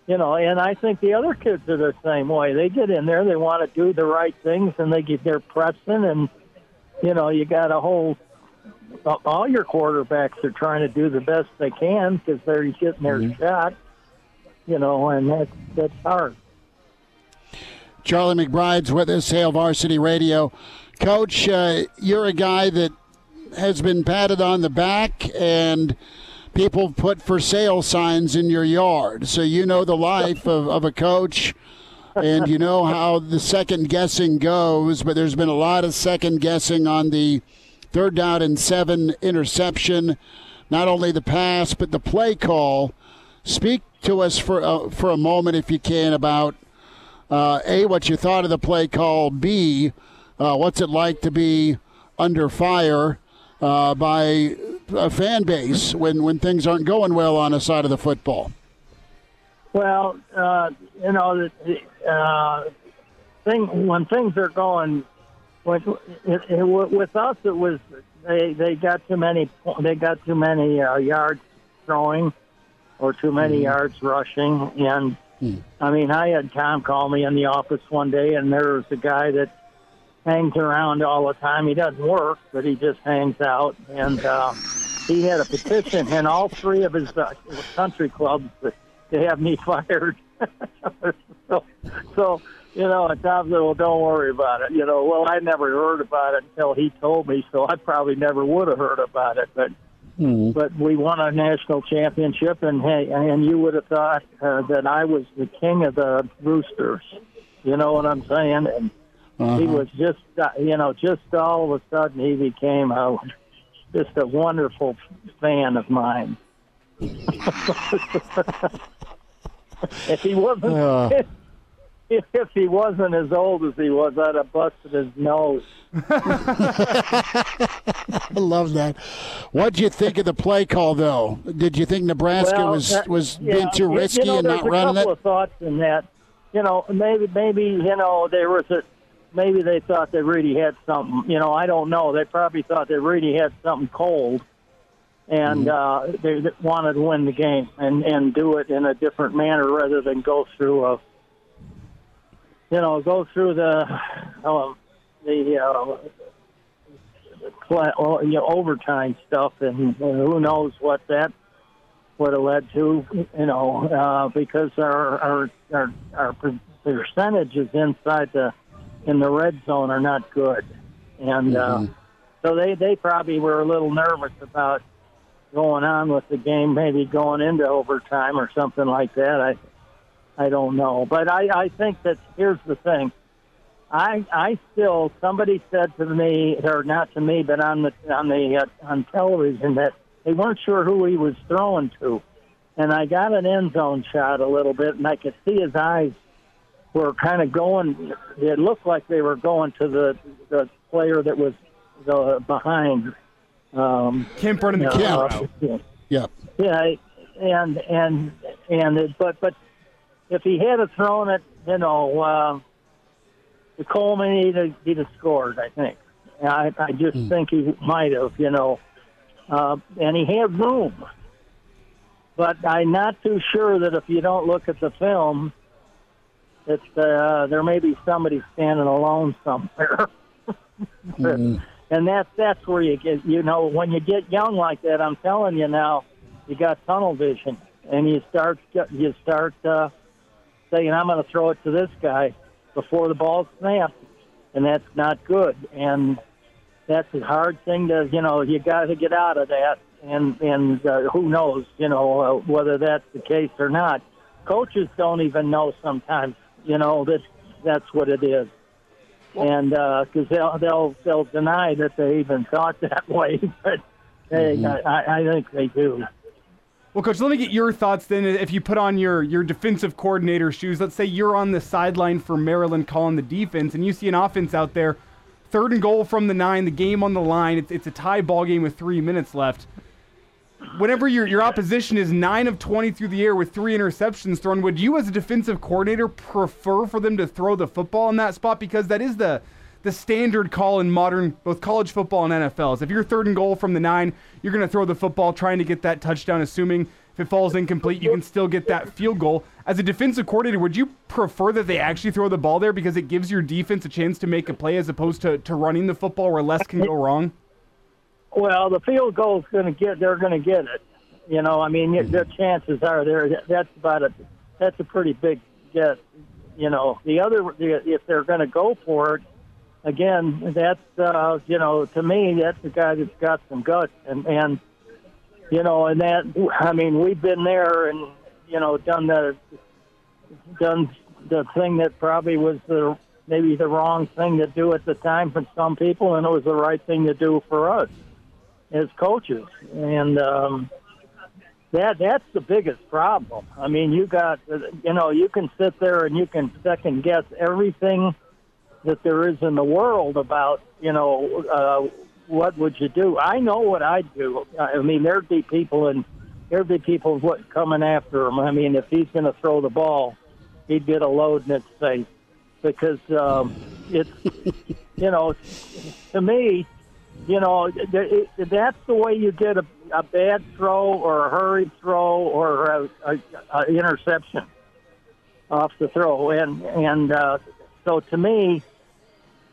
you know, and I think the other kids are the same way. They get in there, they want to do the right things, and they get their pressing, and you know, you got a whole all your quarterbacks are trying to do the best they can because they're getting their shot, you know, and that's that's hard. Charlie McBride's with us, Hail Varsity Radio. Coach, uh, you're a guy that has been patted on the back and people put for sale signs in your yard. So you know the life of, of a coach and you know how the second guessing goes, but there's been a lot of second guessing on the third down and seven interception. Not only the pass, but the play call. Speak to us for uh, for a moment, if you can, about uh, a what you thought of the play call. B uh, what's it like to be under fire uh, by a fan base when when things aren't going well on a side of the football. Well, uh, you know, the, uh, thing when things are going when, it, it, with us, it was they they got too many they got too many uh, yards throwing or too many yards rushing, and I mean, I had Tom call me in the office one day, and there was a guy that hangs around all the time. He doesn't work, but he just hangs out, and uh, he had a petition in all three of his uh, country clubs to, to have me fired. so, so you know, and Tom said, "Well, don't worry about it." You know, well, I never heard about it until he told me, so I probably never would have heard about it. But but we won a national championship, and hey, and you would have thought uh, that I was the king of the Roosters. You know what I'm saying? And he was just, uh, you know, just all of a sudden he became a just a wonderful fan of mine. if he wasn't. Uh. If he wasn't as old as he was, I'd have busted his nose. I love that. What'd you think of the play call, though? Did you think Nebraska Well, was that- was yeah, being too risky you know, and not running a couple of thoughts in that. You know, maybe maybe you know there was a maybe they thought they really had something. You know, I don't know. They probably thought they really had something cold, and uh, they they wanted to win the game and and do it in a different manner rather than go through a, you know, go through the, um, the. Uh, you know, overtime stuff, and, and who knows what that would have led to, you know, uh, because our our our, our percentages inside the in the red zone are not good, and uh, so they they probably were a little nervous about going on with the game, maybe going into overtime or something like that. I I don't know, but I I think that here's the thing. I I still somebody said to me or not to me but on the on the uh, on television that they weren't sure who he was throwing to, and I got an end zone shot a little bit and I could see his eyes were kind of going. It looked like they were going to the the player that was the behind. Um, Kemp running the uh, camera out. yeah. Yep. Yeah, and and and it, but but if he had have thrown it, you know, uh, the Coleman he'd have, he'd have scored. I think. I I just think he might have, you know, uh, and he had room. But I'm not too sure that if you don't look at the film, that uh, there may be somebody standing alone somewhere. and that's that's where you get you know when you get young like that i'm telling you now you got tunnel vision and you start you start uh saying i'm going to throw it to this guy before the ball snaps and that's not good. And that's a hard thing to you know you got to get out of that. And and uh, who knows you know uh, whether that's the case or not. Coaches don't even know sometimes you know that that's what it is. And because they'll they'll they'll deny that they even thought that way, but they, I, I think they do. Well, coach, let me get your thoughts then. If you put on your your defensive coordinator shoes, let's say you're on the sideline for Maryland calling the defense, and you see an offense out there, third and goal from the nine, the game on the line. It's it's a tie ball game with three minutes left. Whenever your your opposition is nine of twenty through the air with three interceptions thrown, would you as a defensive coordinator prefer for them to throw the football in that spot because that is the the standard call in modern both college football and NFLs. If you're third and goal from the nine, you're going to throw the football trying to get that touchdown, assuming if it falls incomplete, you can still get that field goal. As a defensive coordinator, would you prefer that they actually throw the ball there because it gives your defense a chance to make a play as opposed to, to running the football where less can go wrong? Well, the field goal is going to get. They're going to get it. You know, I mean, mm-hmm. their chances are there. That's about a. That's a pretty big get. You know, the other if they're going to go for it, again, that's uh, you know, to me, that's the guy that's got some guts, and and you know, and that I mean, we've been there and you know, done the done the thing that probably was the maybe the wrong thing to do at the time for some people, and it was the right thing to do for us as coaches, and. um that that's the biggest problem. I mean, you got you know you can sit there and you can second guess everything that there is in the world about you know uh, what would you do. I know what I'd do. I mean, there'd be people and there'd be people what coming after him. I mean, if he's going to throw the ball, he'd get a load in his face because um, it's you know to me you know, it, that's the way you get a, a bad throw or a hurried throw or a, a, a interception off the throw. And and uh, so to me,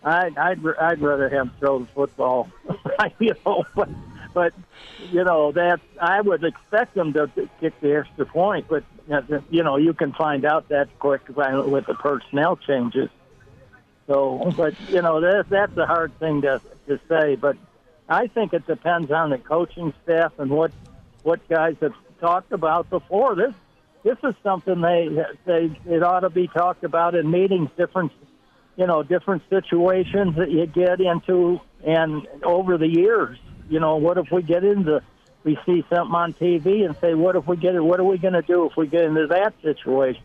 I, I'd I'd rather him throw the football. you know, but but you know that I would expect him to kick the extra point, but uh, you know you can find out that quick with the personnel changes. So, but you know that that's a hard thing to to say. But I think it depends on the coaching staff and what what guys have talked about before. This this is something they they it ought to be talked about in meetings, different you know different situations that you get into, and over the years, you know, what if we get into we see something on TV and say, what if we get it? What are we going to do if we get into that situation?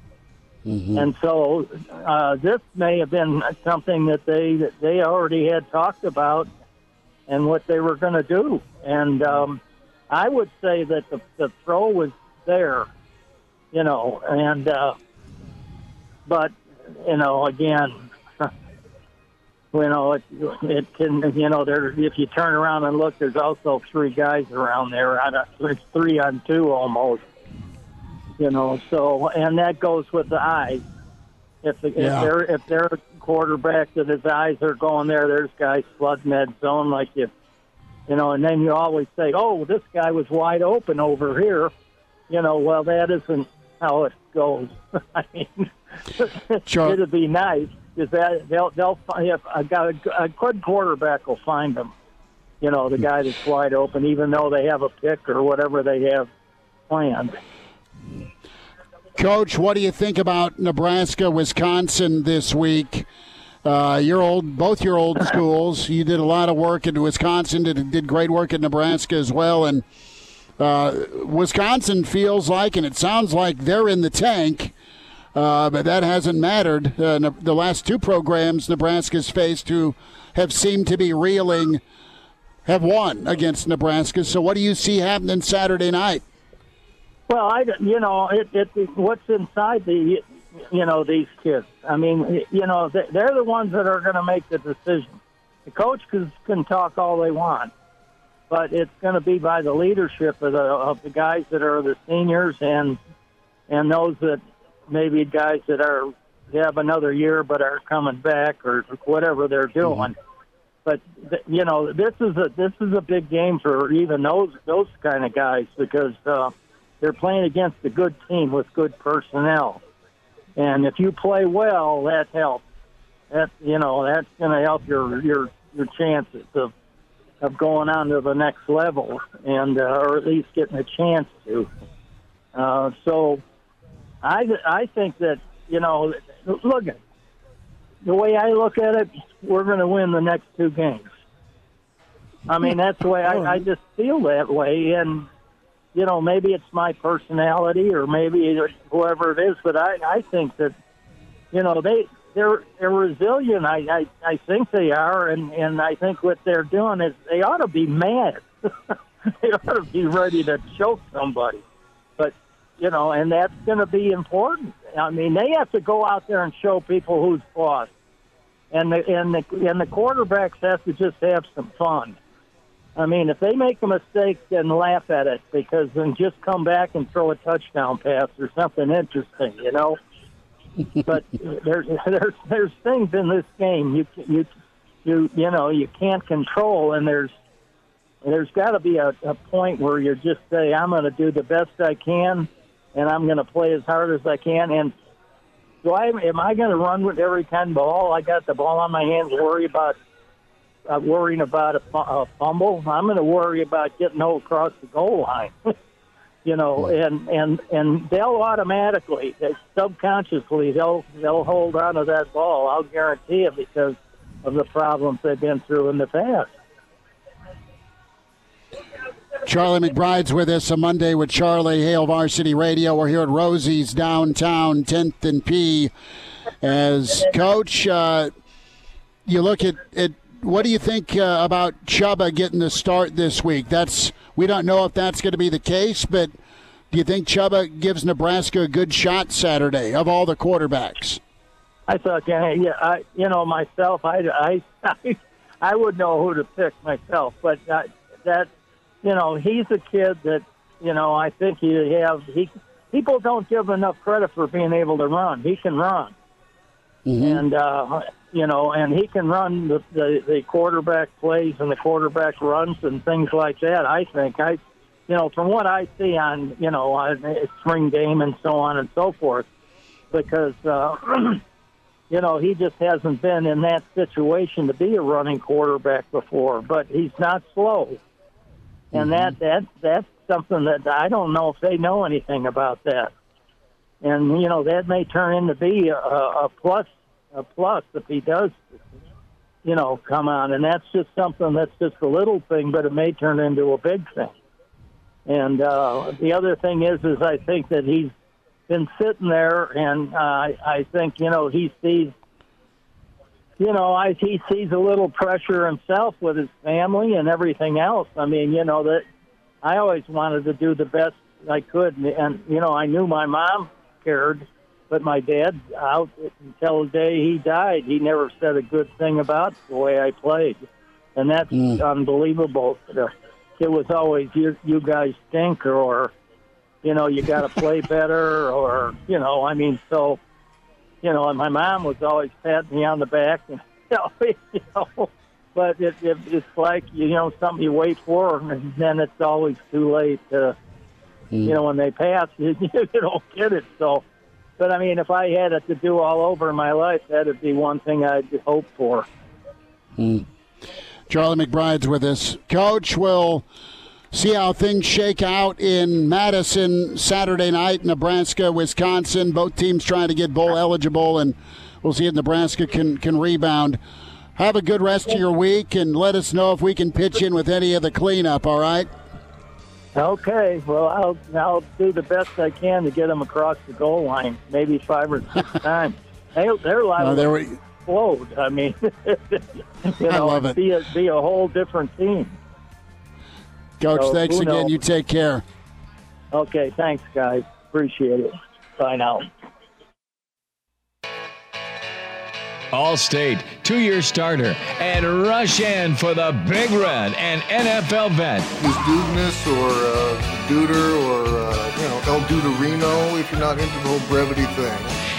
And so uh, this may have been something that they that they already had talked about and what they were going to do. And um, I would say that the, the throw was there, you know, and uh, but you know again, you know, it, it can, you know, there. If you turn around and look, there's also three guys around there. On a, it's three on two almost. You know, so and that goes with the eyes. If the, Yeah. if they're if their quarterback that his eyes are going there, there's guys flooding that zone like you, you know. And then you always say, "Oh, this guy was wide open over here." You know, well, that isn't how it goes. I mean, Sure. it'd be nice is that they'll they'll find if a, guy, a good quarterback will find them. You know, the guy that's wide open, even though they have a pick or whatever they have planned. Coach, what do you think about Nebraska, Wisconsin this week? Uh, your old, both your old schools. You did a lot of work in Wisconsin. Did did great work in Nebraska as well. And uh, Wisconsin feels like, and it sounds like they're in the tank. Uh, but that hasn't mattered. Uh, the last two programs Nebraska's faced, who have seemed to be reeling, have won against Nebraska. So, what do you see happening Saturday night? Well, I you know it, it what's inside the you know these kids. I mean, you know they- they're the ones that are going to make the decision. The coach can, can talk all they want, but it's going to be by the leadership of the of the guys that are the seniors and and those that maybe guys that are have another year but are coming back or whatever they're doing. But th- you know, this is a this is a big game for even those those kind of guys because uh, they're playing against a good team with good personnel, and if you play well, that helps. That you know that's going to help your your your chances of of going on to the next level and uh, or at least getting a chance to. Uh, so, I I think that you know look at the way I look at it, we're going to win the next two games. I mean, that's the way I, I just feel that way, and you know, maybe it's my personality or maybe whoever it is, but I I think that you know they they're they're resilient. I I, I think they are, and and I think what they're doing is they ought to be mad. they ought to be ready to choke somebody, but you know, and that's going to be important. I mean, they have to go out there and show people who's boss, and the and the and the quarterbacks have to just have some fun. I mean, if they make a mistake, then laugh at it because then just come back and throw a touchdown pass or something interesting, you know. but there's there's there's things in this game you you you you know you can't control, and there's there's got to be a, a point where you just say, I'm going to do the best I can, and I'm going to play as hard as I can. And do I am I going to run with every of ball? I got the ball on my hands, worry about uh, worrying about a, a fumble. I'm going to worry about getting over across the goal line. you know, and and and they'll automatically, they, subconsciously, they'll they'll hold on to that ball. I'll guarantee it because of the problems they've been through in the past. Charlie McBride's with us a Monday with Charlie Hail Varsity Radio. We're here at Rosie's downtown, 10th and P. As coach, uh, you look at, at what do you think uh, about Chubba getting the start this week? That's we don't know if that's going to be the case, but do you think Chubba gives Nebraska a good shot Saturday of all the quarterbacks? I thought, yeah, yeah, I, you know, myself, I, I, I, I would know who to pick myself, but uh, that, you know, he's a kid that, you know, I think he have he. People don't give enough credit for being able to run. He can run, and uh, you know, and he can run the, the the quarterback plays and the quarterback runs and things like that. I think I, you know, from what I see on you know on spring game and so on and so forth, because. Uh, you know, he just hasn't been in that situation to be a running quarterback before, but he's not slow. And that that that's something that I don't know if they know anything about that. And you know, that may turn into be a, a plus a plus if he does you know, come on and that's just something that's just a little thing, but it may turn into a big thing. And uh the other thing is is I think that he's been sitting there, and uh, I, I think you know he sees, you know, I, he sees a little pressure himself with his family and everything else. I mean, you know that I always wanted to do the best I could, and, and you know I knew my mom cared, but my dad, out until the day he died, he never said a good thing about the way I played, and that's Mm. unbelievable. The- It was always you, you guys stink, or you know, you got to play better, or you know, I mean, so you know, and my mom was always patting me on the back, and you know, you know but it, it, it's like you know something you wait for, and then it's always too late. To, You know, when they pass, you, you don't get it. So, but I mean, if I had it to do all over in my life, that'd be one thing I'd hope for. Hmm. Charlie McBride's with us. Coach, we'll see how things shake out in Madison Saturday night, Nebraska, Wisconsin. Both teams trying to get bowl eligible, and we'll see if Nebraska can, can rebound. Have a good rest of your week, and let us know if we can pitch in with any of the cleanup, all right? Okay, well, I'll I'll do the best I can to get them across the goal line, maybe five or six times. They, they're liable there to we- explode. I mean, you I know, love it. be a be a whole different team. Coach, So, thanks again. knows? You take care. Okay, thanks, guys. Appreciate it. Bye now. All-State, two-year starter, and rush in for the Big Red and NFL vet. Is Dudeness or uh, Duder or uh, you know El Duderino if you're not into the whole brevity thing.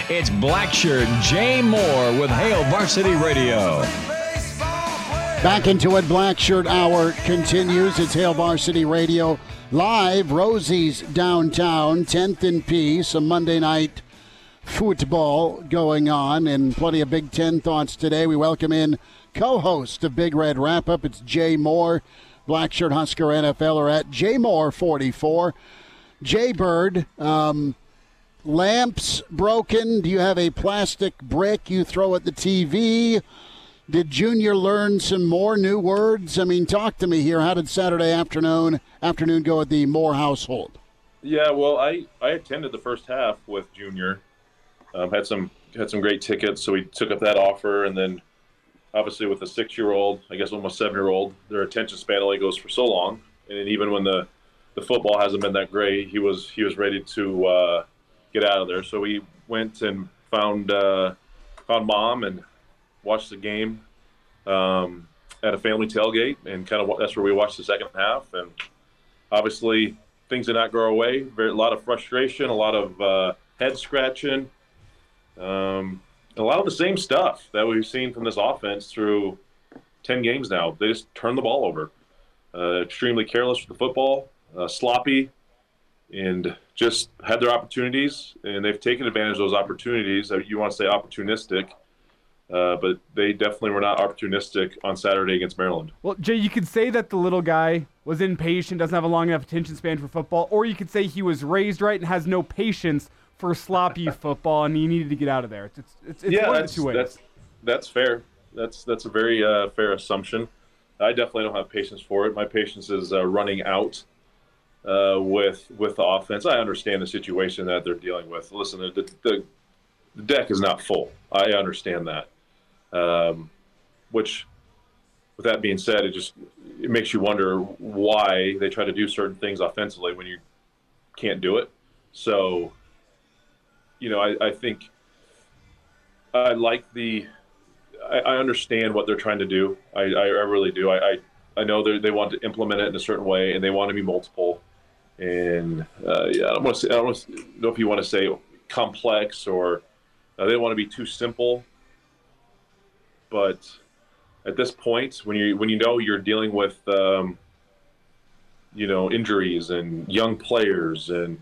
It's Blackshirt Jay Moore with Hail Varsity Radio. Back into it. Blackshirt Hour continues. It's Hail Varsity Radio live. Rosie's downtown, 10th and P. Some Monday night football going on and plenty of Big Ten thoughts today. We welcome in co-host of Big Red Wrap Up. It's Jay Moore. Black Shirt Husker NFLer at Jay Moore 44. Jay Bird, um, lamps broken. Do you have a plastic brick you throw at the TV? Did Junior learn some more new words? I mean, talk to me here. How did Saturday afternoon afternoon go at the Moore household? Yeah, well, I, I attended the first half with Junior. Um, had some had some great tickets, so we took up that offer, and then obviously with a six year old, I guess almost seven year old, their attention span only goes for so long, and even when the the football hasn't been that great, he was he was ready to uh, get out of there. So we went and found uh, found mom and watched the game um, at a family tailgate, and kind of that's where we watched the second half. And obviously, things did not go our way. Very a lot of frustration, a lot of uh, head scratching, um, a lot of the same stuff that we've seen from this offense through ten games now. They just turn the ball over, uh, extremely careless with the football, uh, sloppy, and just had their opportunities, and they've taken advantage of those opportunities. You want to say opportunistic. Uh, but they definitely were not opportunistic on Saturday against Maryland. Well, Jay, you could say that the little guy was impatient, doesn't have a long enough attention span for football, or you could say he was raised right and has no patience for sloppy football, and he needed to get out of there. It's it's, it's, it's yeah, one that's, the two ways. that's that's fair. That's that's a very uh, fair assumption. I definitely don't have patience for it. My patience is uh, running out uh, with with the offense. I understand the situation that they're dealing with. Listen, the, the, the deck is not full. I understand that. Um, which, with that being said, it just it makes you wonder why they try to do certain things offensively when you can't do it. So, you know, I, I think I like the. I, I understand what they're trying to do. I, I, I really do. I, I, I know they want to implement it in a certain way, and they want to be multiple. And uh, yeah, I don't want to say. I don't know if you want to say complex or uh, they don't want to be too simple. But at this point, when you when you know you're dealing with um, you know injuries and young players and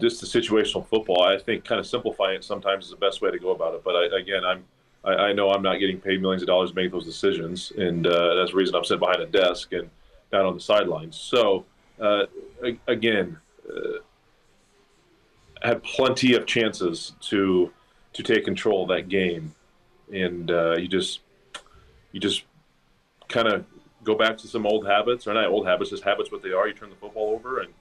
just the situational football, I think kind of simplifying it sometimes is the best way to go about it. But I, again, I'm I, I know I'm not getting paid millions of dollars to make those decisions, and uh, that's the reason I'm sitting behind a desk and down on the sidelines. So uh, again, uh, had plenty of chances to to take control of that game, and uh, you just you just kind of go back to some old habits, or not old habits, just habits what they are. You turn the football over, and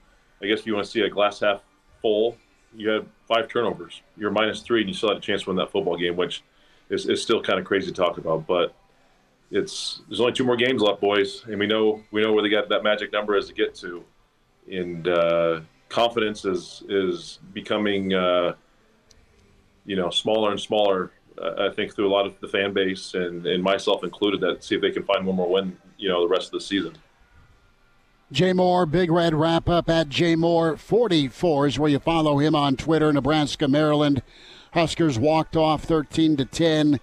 I guess if you want to see a glass half full, you had five turnovers. You're minus three, and you still had a chance to win that football game, which is, is still kind of crazy to talk about. But it's there's only two more games left, boys, and we know we know where they got that magic number is to get to, and uh, confidence is is becoming uh, you know, smaller and smaller. I think through a lot of the fan base and, and myself included, that see if they can find one more win, you know, the rest of the season. Jay Moore, Big Red wrap up at Jay Moore 44 is where you follow him on Twitter. Nebraska, Maryland. Huskers walked off 13 to 10.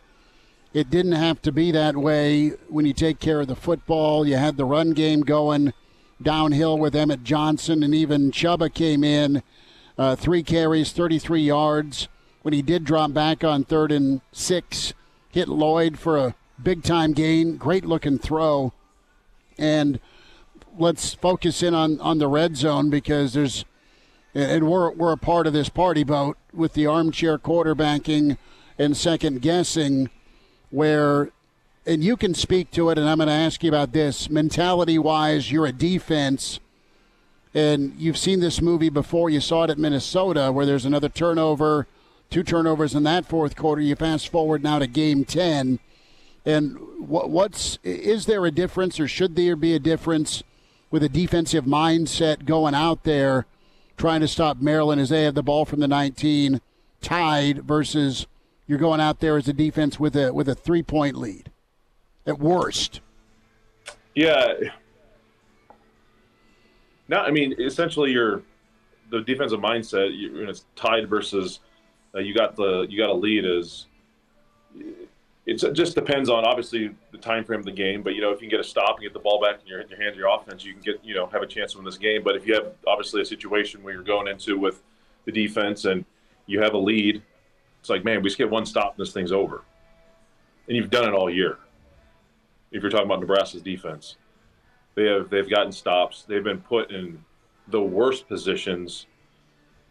It didn't have to be that way when you take care of the football. You had the run game going downhill with Emmett Johnson, and even Chubba came in. Uh, three carries, 33 yards. When he did drop back on third and six, hit Lloyd for a big time gain. Great looking throw. And let's focus in on, on the red zone because there's, and we're, we're a part of this party boat with the armchair quarterbacking and second guessing, where, and you can speak to it, and I'm going to ask you about this mentality wise, you're a defense. And you've seen this movie before. You saw it at Minnesota, where there's another turnover, two turnovers in that fourth quarter. You fast forward now to game 10. And what, what's is there a difference, or should there be a difference with a defensive mindset going out there trying to stop Maryland as they have the ball from the 19 tied versus you're going out there as a defense with a with a three point lead at worst. Yeah. No, I mean essentially you're the defensive mindset. You, it's tied versus uh, you got the you got a lead is it just depends on obviously the time frame of the game. But you know, if you can get a stop and get the ball back in your, in your hands, your offense, you can get you know have a chance to win this game. But if you have obviously a situation where you're going into with the defense and you have a lead, it's like man, we just get one stop and this thing's over. And you've done it all year. If you're talking about Nebraska's defense, they have they've gotten stops. They've been put in the worst positions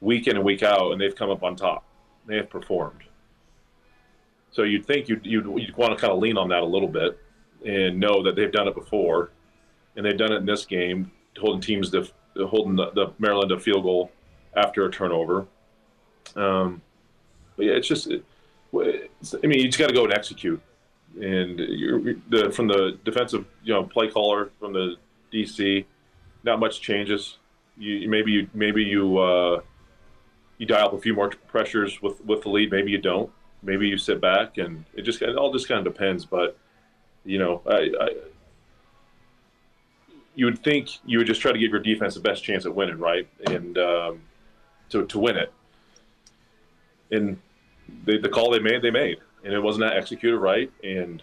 week in and week out, and they've come up on top. They have performed. So you'd think you'd, you'd, you'd want to kind of lean on that a little bit and know that they've done it before, and they've done it in this game, holding teams to holding the, the Maryland a field goal after a turnover. Um, but yeah, it's just, it, it's, I mean, you just got to go and execute. And you're the, from the defensive, you know, play caller from the DC, not much changes. You maybe you maybe you uh, you dial up a few more pressures with with the lead. Maybe you don't maybe you sit back and it just it all just kind of depends. But you know, I, I you would think you would just try to give your defense the best chance at winning, right? And um, to to win it. And the call they made, they made, and it wasn't that executed right. And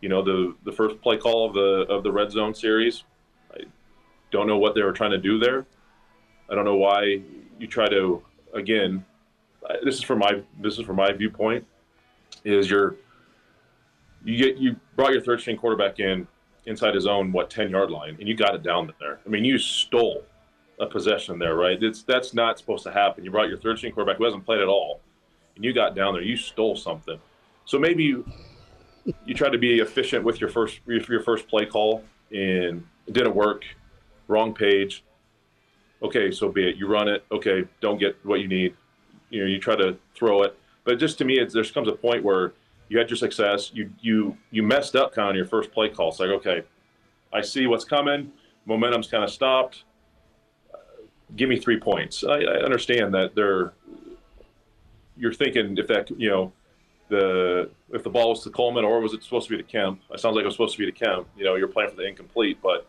you know, the the first play call of the of the red zone series, I don't know what they were trying to do there. I don't know why you try to again uh, this is from my this is from my viewpoint is your you get you brought your third string quarterback in inside his own what 10 yard line and you got it down there. I mean you stole a possession there right? It's that's not supposed to happen. You brought your third string quarterback who hasn't played at all and you got down there you stole something. So maybe you you tried to be efficient with your first your first play call and it didn't work. Wrong page okay so be it. You run it. Okay don't get what you need. You know you try to throw it. But just to me it's, there comes a point where you had your success. You you you messed up kind of your first play call. It's like okay i see what's coming. Momentum's kind of stopped. Uh, give me three points. I, I understand that they're you're thinking if that you know the if the ball was to Coleman or was it supposed to be to Kemp? It sounds like it was supposed to be to Kemp. You know, you're playing for the incomplete, but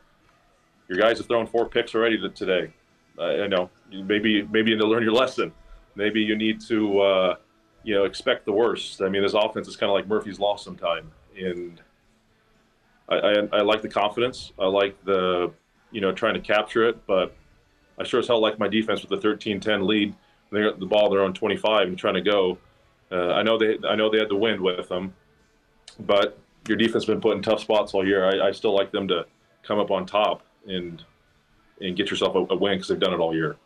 your guys have thrown four picks already today. I know maybe maybe you need to learn your lesson maybe you need to, uh, you know, expect the worst. I mean, this offense is kind of like Murphy's Law sometime, and I, I, I, like the confidence. I like the, you know, trying to capture it, but I sure as hell like my defense with the 13-10 lead. They got the ball they're on 25 and trying to go. Uh, I know they I know they had the wind with them, but your defense has been put in tough spots all year. I, I still like them to come up on top and and get yourself a, a win because they've done it all year.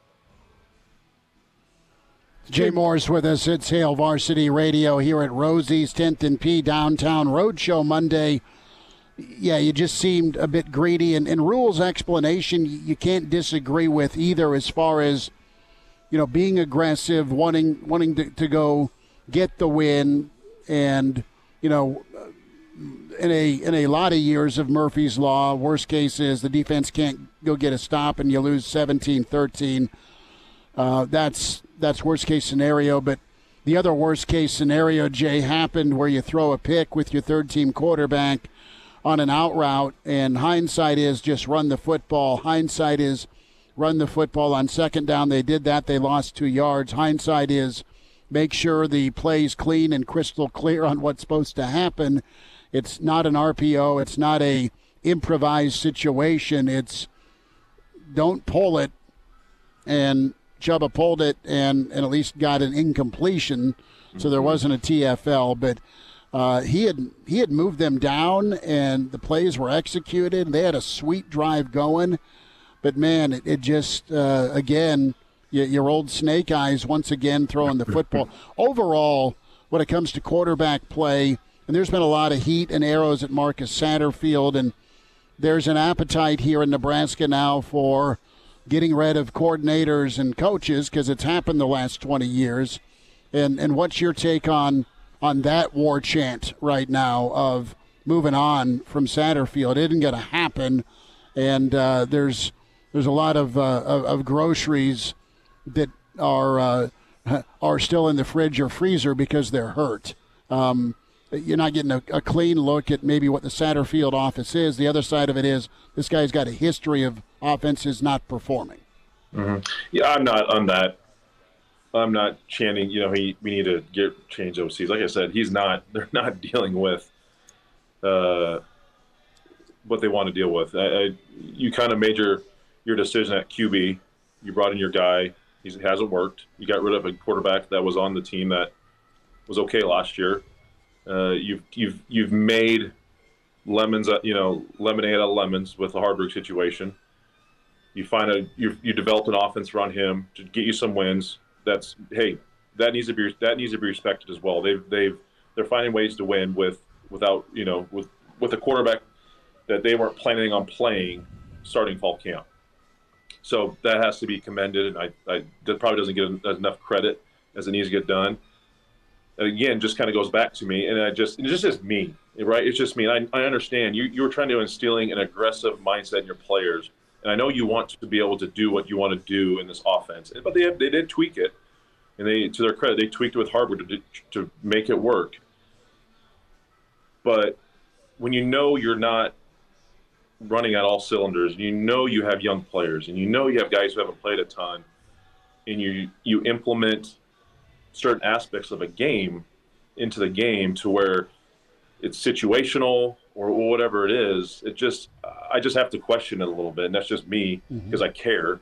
Jay Moore's with us. It's Hail Varsity Radio here at Rosie's 10th and P Downtown Roadshow Monday. Yeah, you just seemed a bit greedy. And, and Rhule's explanation, you can't disagree with either as far as, you know, being aggressive, wanting wanting to, to go get the win. And, you know, in a in a lot of years of Murphy's Law, worst case is the defense can't go get a stop and you lose 17 13. Uh, that's that's worst case scenario. But the other worst case scenario, Jay, happened where you throw a pick with your third team quarterback on an out route, and hindsight is just run the football. Hindsight is run the football on second down. They did that. They lost two yards. Hindsight is make sure the play's clean and crystal clear on what's supposed to happen. It's not an RPO. It's not a improvised situation. It's don't pull it, and Chubba pulled it and, and at least got an incompletion, so there wasn't a TFL. But uh, he had he had moved them down, and the plays were executed. They had a sweet drive going, but man, it, it just uh, again your old snake eyes once again throwing the football. Overall, when it comes to quarterback play, and there's been a lot of heat and arrows at Marcus Satterfield, and there's an appetite here in Nebraska now for getting rid of coordinators and coaches because it's happened the last 20 years. And and what's your take on on that war chant right now of moving on from Satterfield? It isn't going to happen, and uh, there's there's a lot of, uh, of, of groceries that are uh, are still in the fridge or freezer because they're hurt. Um, you're not getting a, a, clean look at maybe what the Satterfield office is. The other side of it is this guy's got a history of offenses not performing. Mm-hmm. Yeah, I'm not on that. I'm not chanting. You know, he we need to get change OCs. Like I said, he's not. They're not dealing with uh, what they want to deal with. I, I, you kind of made your your decision at QB. You brought in your guy. He hasn't worked. You got rid of a quarterback that was on the team that was okay last year. Uh, you've you've you've made lemons, uh, you know, lemonade out of lemons with the Haarberg situation. You find a you you develop an offense around him to get you some wins. That's hey, that needs to be that needs to be respected as well. They've they've they're finding ways to win with without you know with with a quarterback that they weren't planning on playing starting fall camp. So that has to be commended, and I, I that probably doesn't get enough credit as it needs to get done. And again, just kind of goes back to me, and I just it's just, just me, right? It's just me. And I, I understand you you were trying to instilling an aggressive mindset in your players, and I know you want to be able to do what you want to do in this offense, but they they did tweak it, and they to their credit they tweaked it with Haarberg to to make it work. But when you know you're not running at all cylinders, and you know you have young players, and you know you have guys who haven't played a ton, and you you implement certain aspects of a game into the game to where it's situational or whatever it is. It just I just have to question it a little bit, and that's just me because mm-hmm. I care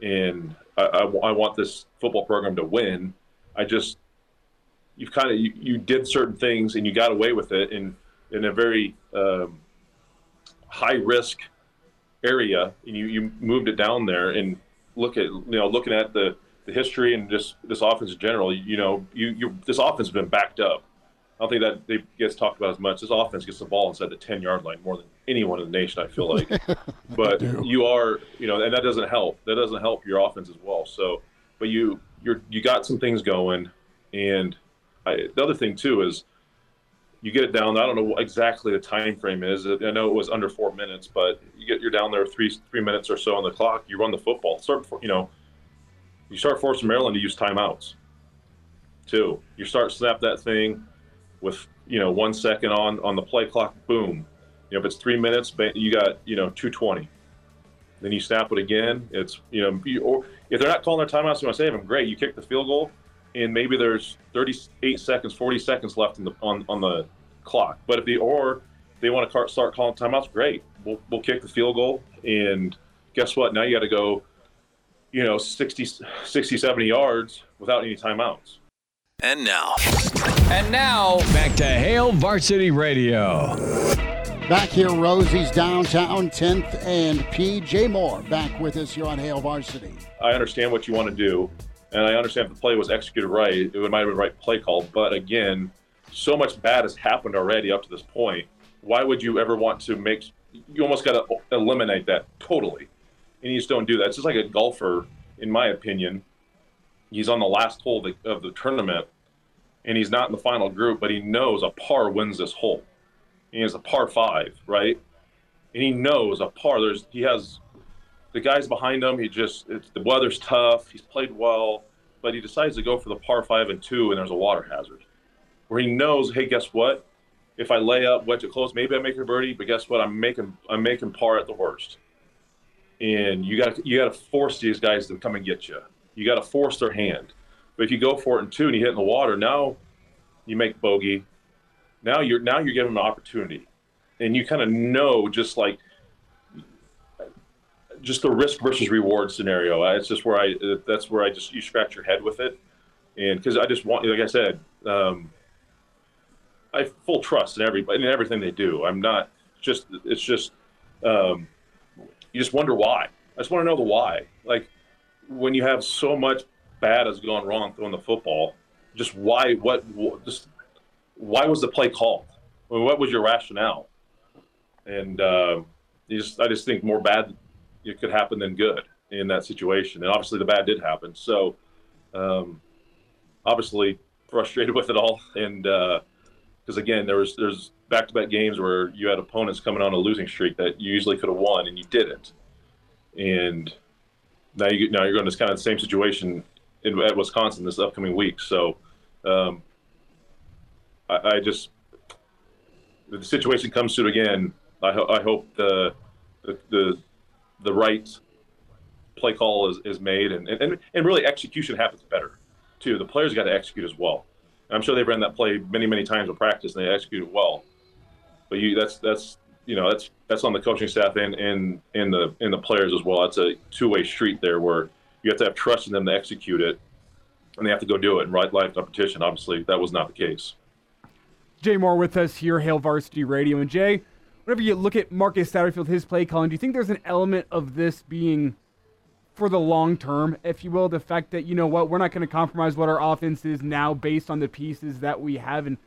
and I, I, I, want this football program to win. I just you've kind of you, you did certain things and you got away with it in in a very um, high risk area, and you you moved it down there and look at you know looking at the the history and just this offense in general, you know, you, you this offense has been backed up. I don't think that they gets talked about as much. This offense gets the ball inside the ten yard line more than anyone in the nation. I feel like, but you are, you know, and that doesn't help. That doesn't help your offense as well. So, but you you're you got some things going, and I, the other thing too is you get it down. I don't know what exactly the time frame is. I know it was under four minutes, but you get you're down there three three minutes or so on the clock. You run the football. Start before you know you start forcing Maryland to use timeouts. Two, you start snap that thing with you know one second on on the play clock. Boom. You know if it's three minutes, you got you know two twenty. Then you snap it again. It's you know or if they're not calling their timeouts, you want to save them. Great, you kick the field goal, and maybe there's 38 seconds, 40 seconds left in the on on the clock. But if the or they want to start calling timeouts, great. We'll, we'll kick the field goal, and guess what? Now you got to go you know 60 60 70 yards without any timeouts. And now. And now back to Hail Varsity Radio. Back here Rosie's downtown 10th and PJ Moore back with us here on Hail Varsity. I understand what you want to do and I understand if the play was executed right it might have been the right play call but again so much bad has happened already up to this point. Why would you ever want to make you almost got to eliminate that totally and you just don't do that. It's just like a golfer, in my opinion. He's on the last hole of the, of the tournament, and he's not in the final group, but he knows a par wins this hole. He has a par five, right? And he knows a par. There's he has the guys behind him. He just it's the weather's tough. He's played well. but he decides to go for the par five and two, and there's a water hazard, where he knows, hey, guess what? If I lay up, wedge it close, maybe I make a birdie, but guess what? I'm making I'm making par at the worst. And you got you got to force these guys to come and get you. You got to force their hand. But if you go for it in two and you hit in the water, now you make bogey. Now you're now you're them an opportunity, and you kind of know just like just the risk versus reward scenario. It's just where I that's where I just you scratch your head with it, and because I just want, like I said, um, I full trust in everybody in everything they do. I'm not just it's just um, you just wonder why. I just want to know the why. Like when you have so much bad has gone wrong throwing the football, just why? What? what just why was the play called? I mean, what was your rationale? And uh, just, I just think more bad it could happen than good in that situation. And obviously, the bad did happen. So, um, obviously, frustrated with it all. And because again, there was there's back-to-back games where you had opponents coming on a losing streak that you usually could have won and you didn't. And now you now you're going to kind of the same situation in at Wisconsin this upcoming week. So, um, I, I just if the situation comes to it again, I, ho- I hope the, the, the the right play call is, is made and, and, and really execution happens better too. The players got to execute as well. And I'm sure they've ran that play many, many times in practice and they execute it well. But you that's that's you know, that's that's on the coaching staff and and in the in the players as well. It's a two way street there where you have to have trust in them to execute it and they have to go do it in right life competition. Obviously that was not the case. Jay Moore with us here, Hail Varsity Radio. And Jay, whenever you look at Marcus Satterfield, his play calling, do you think there's an element of this being for the long term, if you will, the fact that, you know what, we're not going to compromise what our offense is now based on the pieces that we have and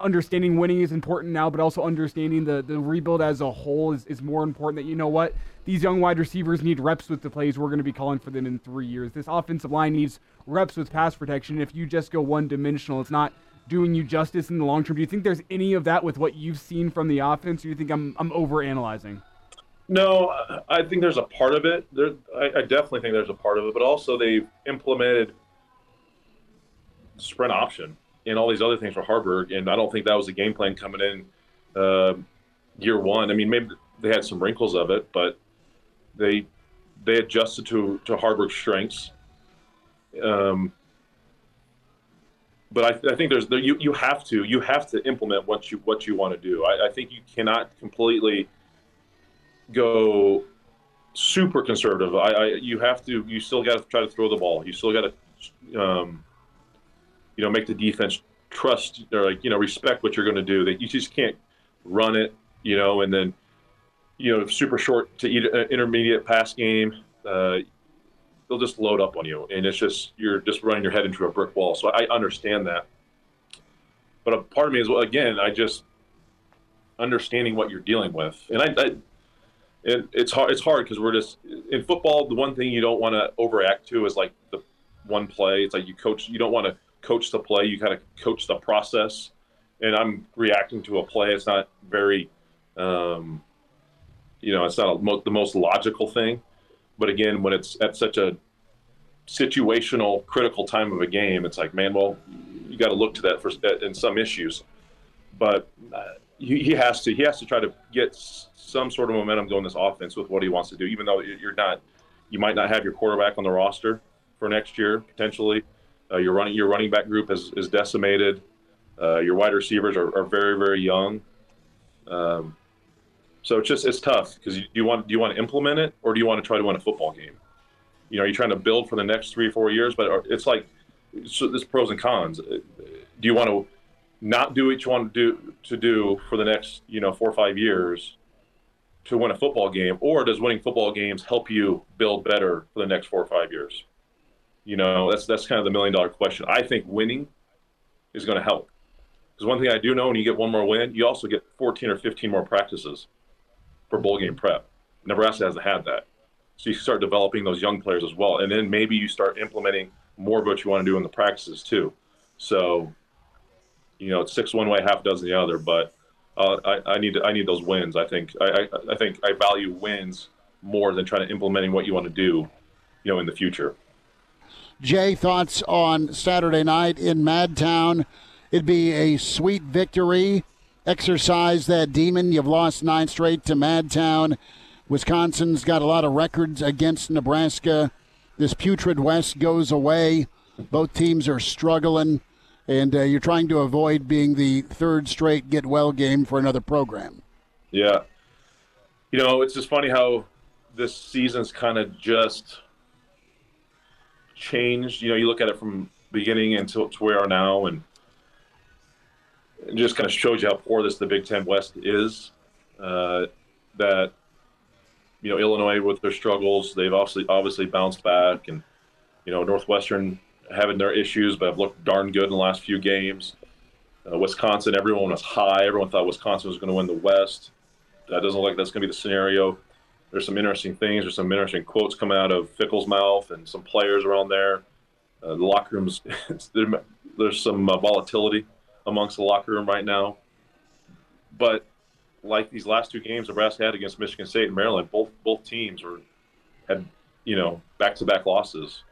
understanding winning is important now, but also understanding the, the rebuild as a whole is, is more important that, you know what, these young wide receivers need reps with the plays we're going to be calling for them in three years. This offensive line needs reps with pass protection. If you just go one dimensional, it's not – doing you justice in the long term. Do you think there's any of that with what you've seen from the offense, or do you think I'm I'm over analyzing? No, I think there's a part of it. There, I, I, definitely think there's a part of it, but also they've implemented sprint option and all these other things for Haarberg, and I don't think that was the game plan coming in uh, year one. I mean, maybe they had some wrinkles of it, but they they adjusted to to Haarberg's strengths. Um, but I, I think there's you you have to you have to implement what you what you want to do. I, I think you cannot completely go super conservative. I, I you have to you still got to try to throw the ball. You still got to um, you know make the defense trust or like you know respect what you're going to do. That you just can't run it you know and then you know super short to uh, intermediate pass game. Uh, they'll just load up on you, and it's just you're just running your head into a brick wall. So I understand that, but a part of me is well, again, I just understanding what you're dealing with, and I, I it, it's hard. It's hard because we're just in football. The one thing you don't want to overact to is like the one play. It's like you coach. You don't want to coach the play. You kind of coach the process. And I'm reacting to a play. It's not very, um, you know, it's not a, the most logical thing. But again, when it's at such a situational, critical time of a game, it's like, man, well, you got to look to that for in some issues. But uh, he, has to he has to try to get some sort of momentum going this offense with what he wants to do. Even though you're not, you might not have your quarterback on the roster for next year potentially. Uh, your running your running back group is is decimated. Uh, your wide receivers are, are very very young. Um, so it's just it's tough because you, you want do you want to implement it or do you want to try to win a football game? You know, you're trying to build for the next three four years, but it's like so there's pros and cons. Do you want to not do what you want to do to do for the next you know four or five years to win a football game, or does winning football games help you build better for the next four or five years? You know, that's that's kind of the million dollar question. I think winning is going to help because one thing I do know, when you get one more win, you also get 14 or 15 more practices for bowl game prep. Nebraska hasn't had that. So you start developing those young players as well. And then maybe you start implementing more of what you want to do in the practices too. So, you know, six one way, half dozen the other. But uh, I, I, need I need those wins. I think I, I, I think I value wins more than trying to implementing what you want to do, you know, in the future. Jay, thoughts on Saturday night in Madtown? It'd be a sweet victory. Exercise that demon. You've lost nine straight to Madtown. Wisconsin's got a lot of records against Nebraska. This putrid West goes away. Both teams are struggling, and uh, you're trying to avoid being the third straight get well game for another program. Yeah. You know, it's just funny how this season's kind of just changed. You know, you look at it from beginning until to where we are now, and it just kind of shows you how poor this the Big Ten West is. Uh, that you know, Illinois with their struggles, they've obviously obviously bounced back, and you know, Northwestern having their issues, but have looked darn good in the last few games. Uh, Wisconsin, everyone was high. Everyone thought Wisconsin was going to win the West. That doesn't look like that's going to be the scenario. There's some interesting things. There's some interesting quotes coming out of Fickell's mouth and some players around there. Uh, the locker rooms, there's some uh, volatility amongst the locker room right now. But like these last two games Nebraska had against Michigan State and Maryland, both both teams were had you know back to back losses,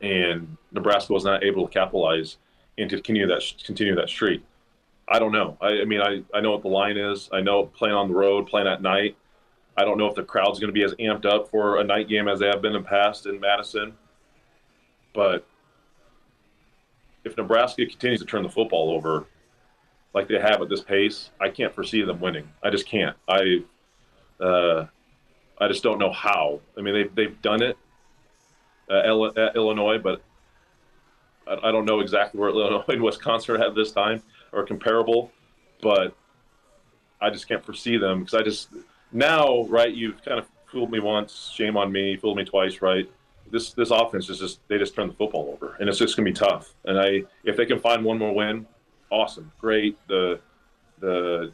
and Nebraska was not able to capitalize and to continue that continue that streak. I don't know. I, I, mean, I, I know what the line is. I know playing on the road, playing at night. I don't know if the crowd's going to be as amped up for a night game as they have been in the past in Madison. But if Nebraska continues to turn the football over like they have at this pace, I can't foresee them winning. I just can't. I uh, I just don't know how. I mean, they've they've done it Uh, uh, Illinois, but I, don't know exactly where Illinois and Wisconsin are at this time or comparable, but I just can't foresee them because I just now right. You've kind of fooled me once. Shame on me. Fooled me twice. Right. This this offense is just they just turn the football over, and it's just gonna be tough. And I if they can find one more win, awesome, great. The the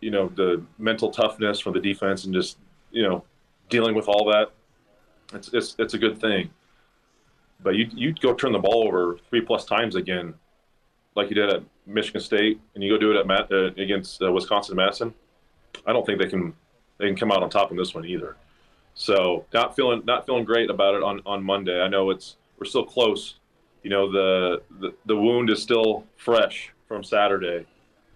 you know the mental toughness from the defense and just you know dealing with all that. It's it's it's a good thing. But you you go turn the ball over three plus times again, like you did at Michigan State, and you go do it at Matt, uh, against uh, Wisconsin Madison. I don't think they can they can come out on top in this one either. So not feeling not feeling great about it on, on Monday. I know it's we're still close. You know the the, the wound is still fresh from Saturday,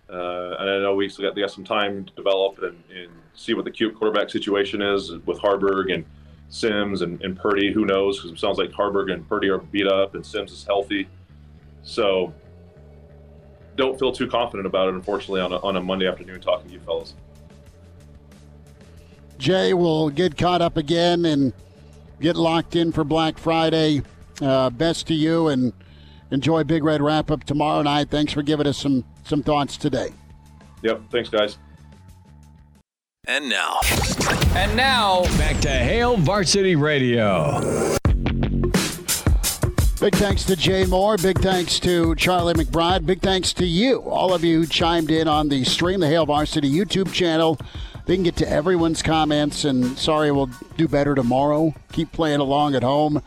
uh, and I know we still got, got some time to develop and, and see what the cute quarterback situation is with Haarberg and Sims and, and Purdy. Who knows? Because it sounds like Haarberg and Purdy are beat up, and Sims is healthy. So don't feel too confident about it, unfortunately, on a, on a Monday afternoon talking to you fellas. Jay will get caught up again and get locked in for Black Friday. Uh, best to you and enjoy Big Red wrap up tomorrow night. Thanks for giving us some some thoughts today. Yep. Thanks, guys. And now. And now, back to Hail Varsity Radio. Big thanks to Jay Moore. Big thanks to Charlie McBride. Big thanks to you, all of you chimed in on the stream, the Hail Varsity YouTube channel. They can get to everyone's comments, and sorry, we'll do better tomorrow. Keep playing along at home,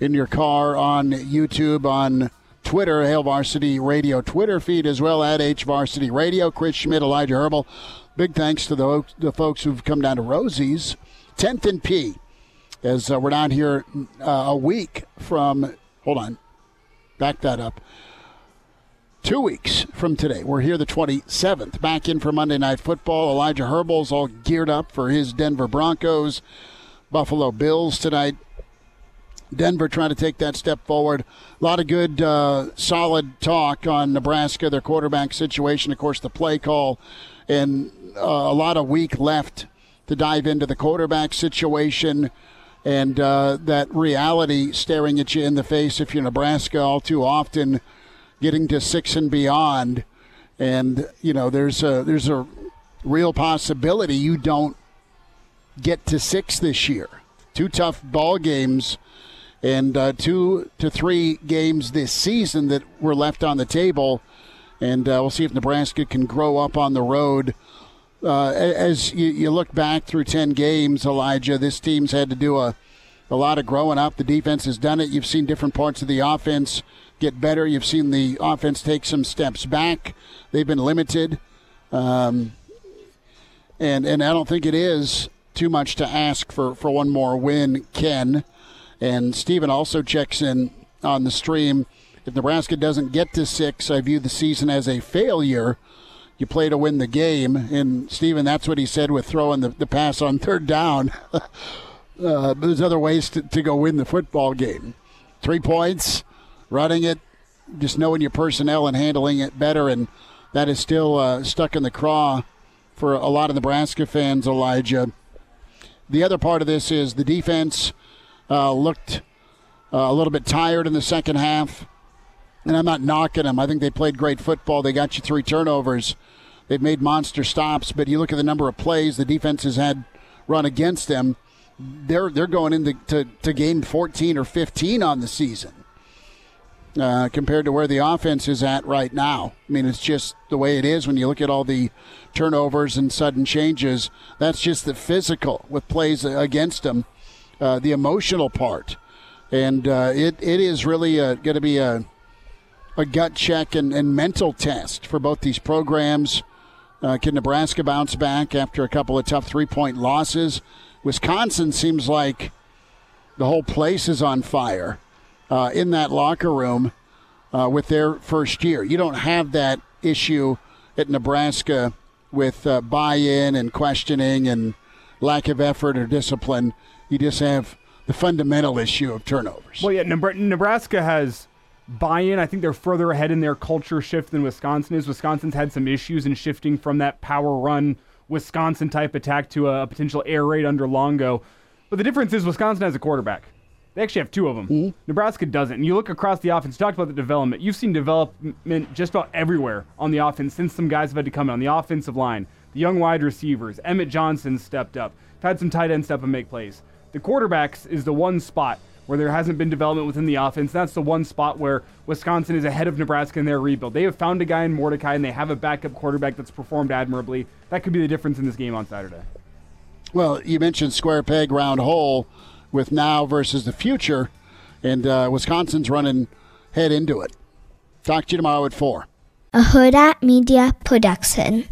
in your car, on YouTube, on Twitter, Hail Varsity Radio Twitter feed as well at H Varsity Radio. Chris Schmidt, Elijah Herbel. Big thanks to the, the folks who've come down to Rosie's, 10th and P, as uh, we're down here uh, a week from Hold on. Back that up. Two weeks from today. We're here the 27th. Back in for Monday Night Football. Elijah Herbel's all geared up for his Denver Broncos. Buffalo Bills tonight. Denver trying to take that step forward. A lot of good, uh, solid talk on Nebraska, their quarterback situation, of course, the play call, and uh, a lot of week left to dive into the quarterback situation and uh, that reality staring at you in the face if you're Nebraska all too often getting to six and beyond. And, you know, there's a, there's a real possibility you don't get to six this year. Two tough ball games and uh, two to three games this season that were left on the table. And uh, we'll see if Nebraska can grow up on the road uh, as you, you, look back through 10 games, Elijah, this team's had to do a, a lot of growing up. The defense has done it. You've seen different parts of the offense get better. You've seen the offense take some steps back. They've been limited. Um, and, and I don't think it is too much to ask for, for one more win, Ken. And Stephen also checks in on the stream. If Nebraska doesn't get to six, I view the season as a failure. You play to win the game. And, Stephen, that's what he said with throwing the, the pass on third down. uh, there's other ways to, to go win the football game. Three points, running it, just knowing your personnel and handling it better. And that is still uh, stuck in the craw for a lot of Nebraska fans, Elijah. The other part of this is the defense uh, looked uh, a little bit tired in the second half. And I'm not knocking them. I think they played great football. They got you three turnovers. They've made monster stops, but you look at the number of plays the defense has had run against them. They're they're going into to, to game 14 or 15 on the season uh, compared to where the offense is at right now. I mean, it's just the way it is when you look at all the turnovers and sudden changes. That's just the physical with plays against them, uh, the emotional part, and uh, it it is really going to be a a gut check and, and mental test for both these programs. Uh, can Nebraska bounce back after a couple of tough three point losses? Wisconsin seems like the whole place is on fire uh, in that locker room uh, with their first year. You don't have that issue at Nebraska with uh, buy in and questioning and lack of effort or discipline. You just have the fundamental issue of turnovers. Well, yeah, Nebraska has buy in. I think they're further ahead in their culture shift than Wisconsin is. Wisconsin's had some issues in shifting from that power run Wisconsin type attack to a potential air raid under Longo. But the difference is Wisconsin has a quarterback. They actually have two of them. Mm-hmm. Nebraska doesn't. And you look across the offense, you talked about the development. You've seen development just about everywhere on the offense since some guys have had to come in on the offensive line. The young wide receivers, Emmett Johnson stepped up. Had some tight end step and make plays. The quarterbacks is the one spot where there hasn't been development within the offense. That's the one spot where Wisconsin is ahead of Nebraska in their rebuild. They have found a guy in Mordecai and they have a backup quarterback that's performed admirably. That could be the difference in this game on Saturday. Well, you mentioned square peg, round hole with now versus the future, and uh, Wisconsin's running head into it. Talk to you tomorrow at 4. A Hurrdat Media Production.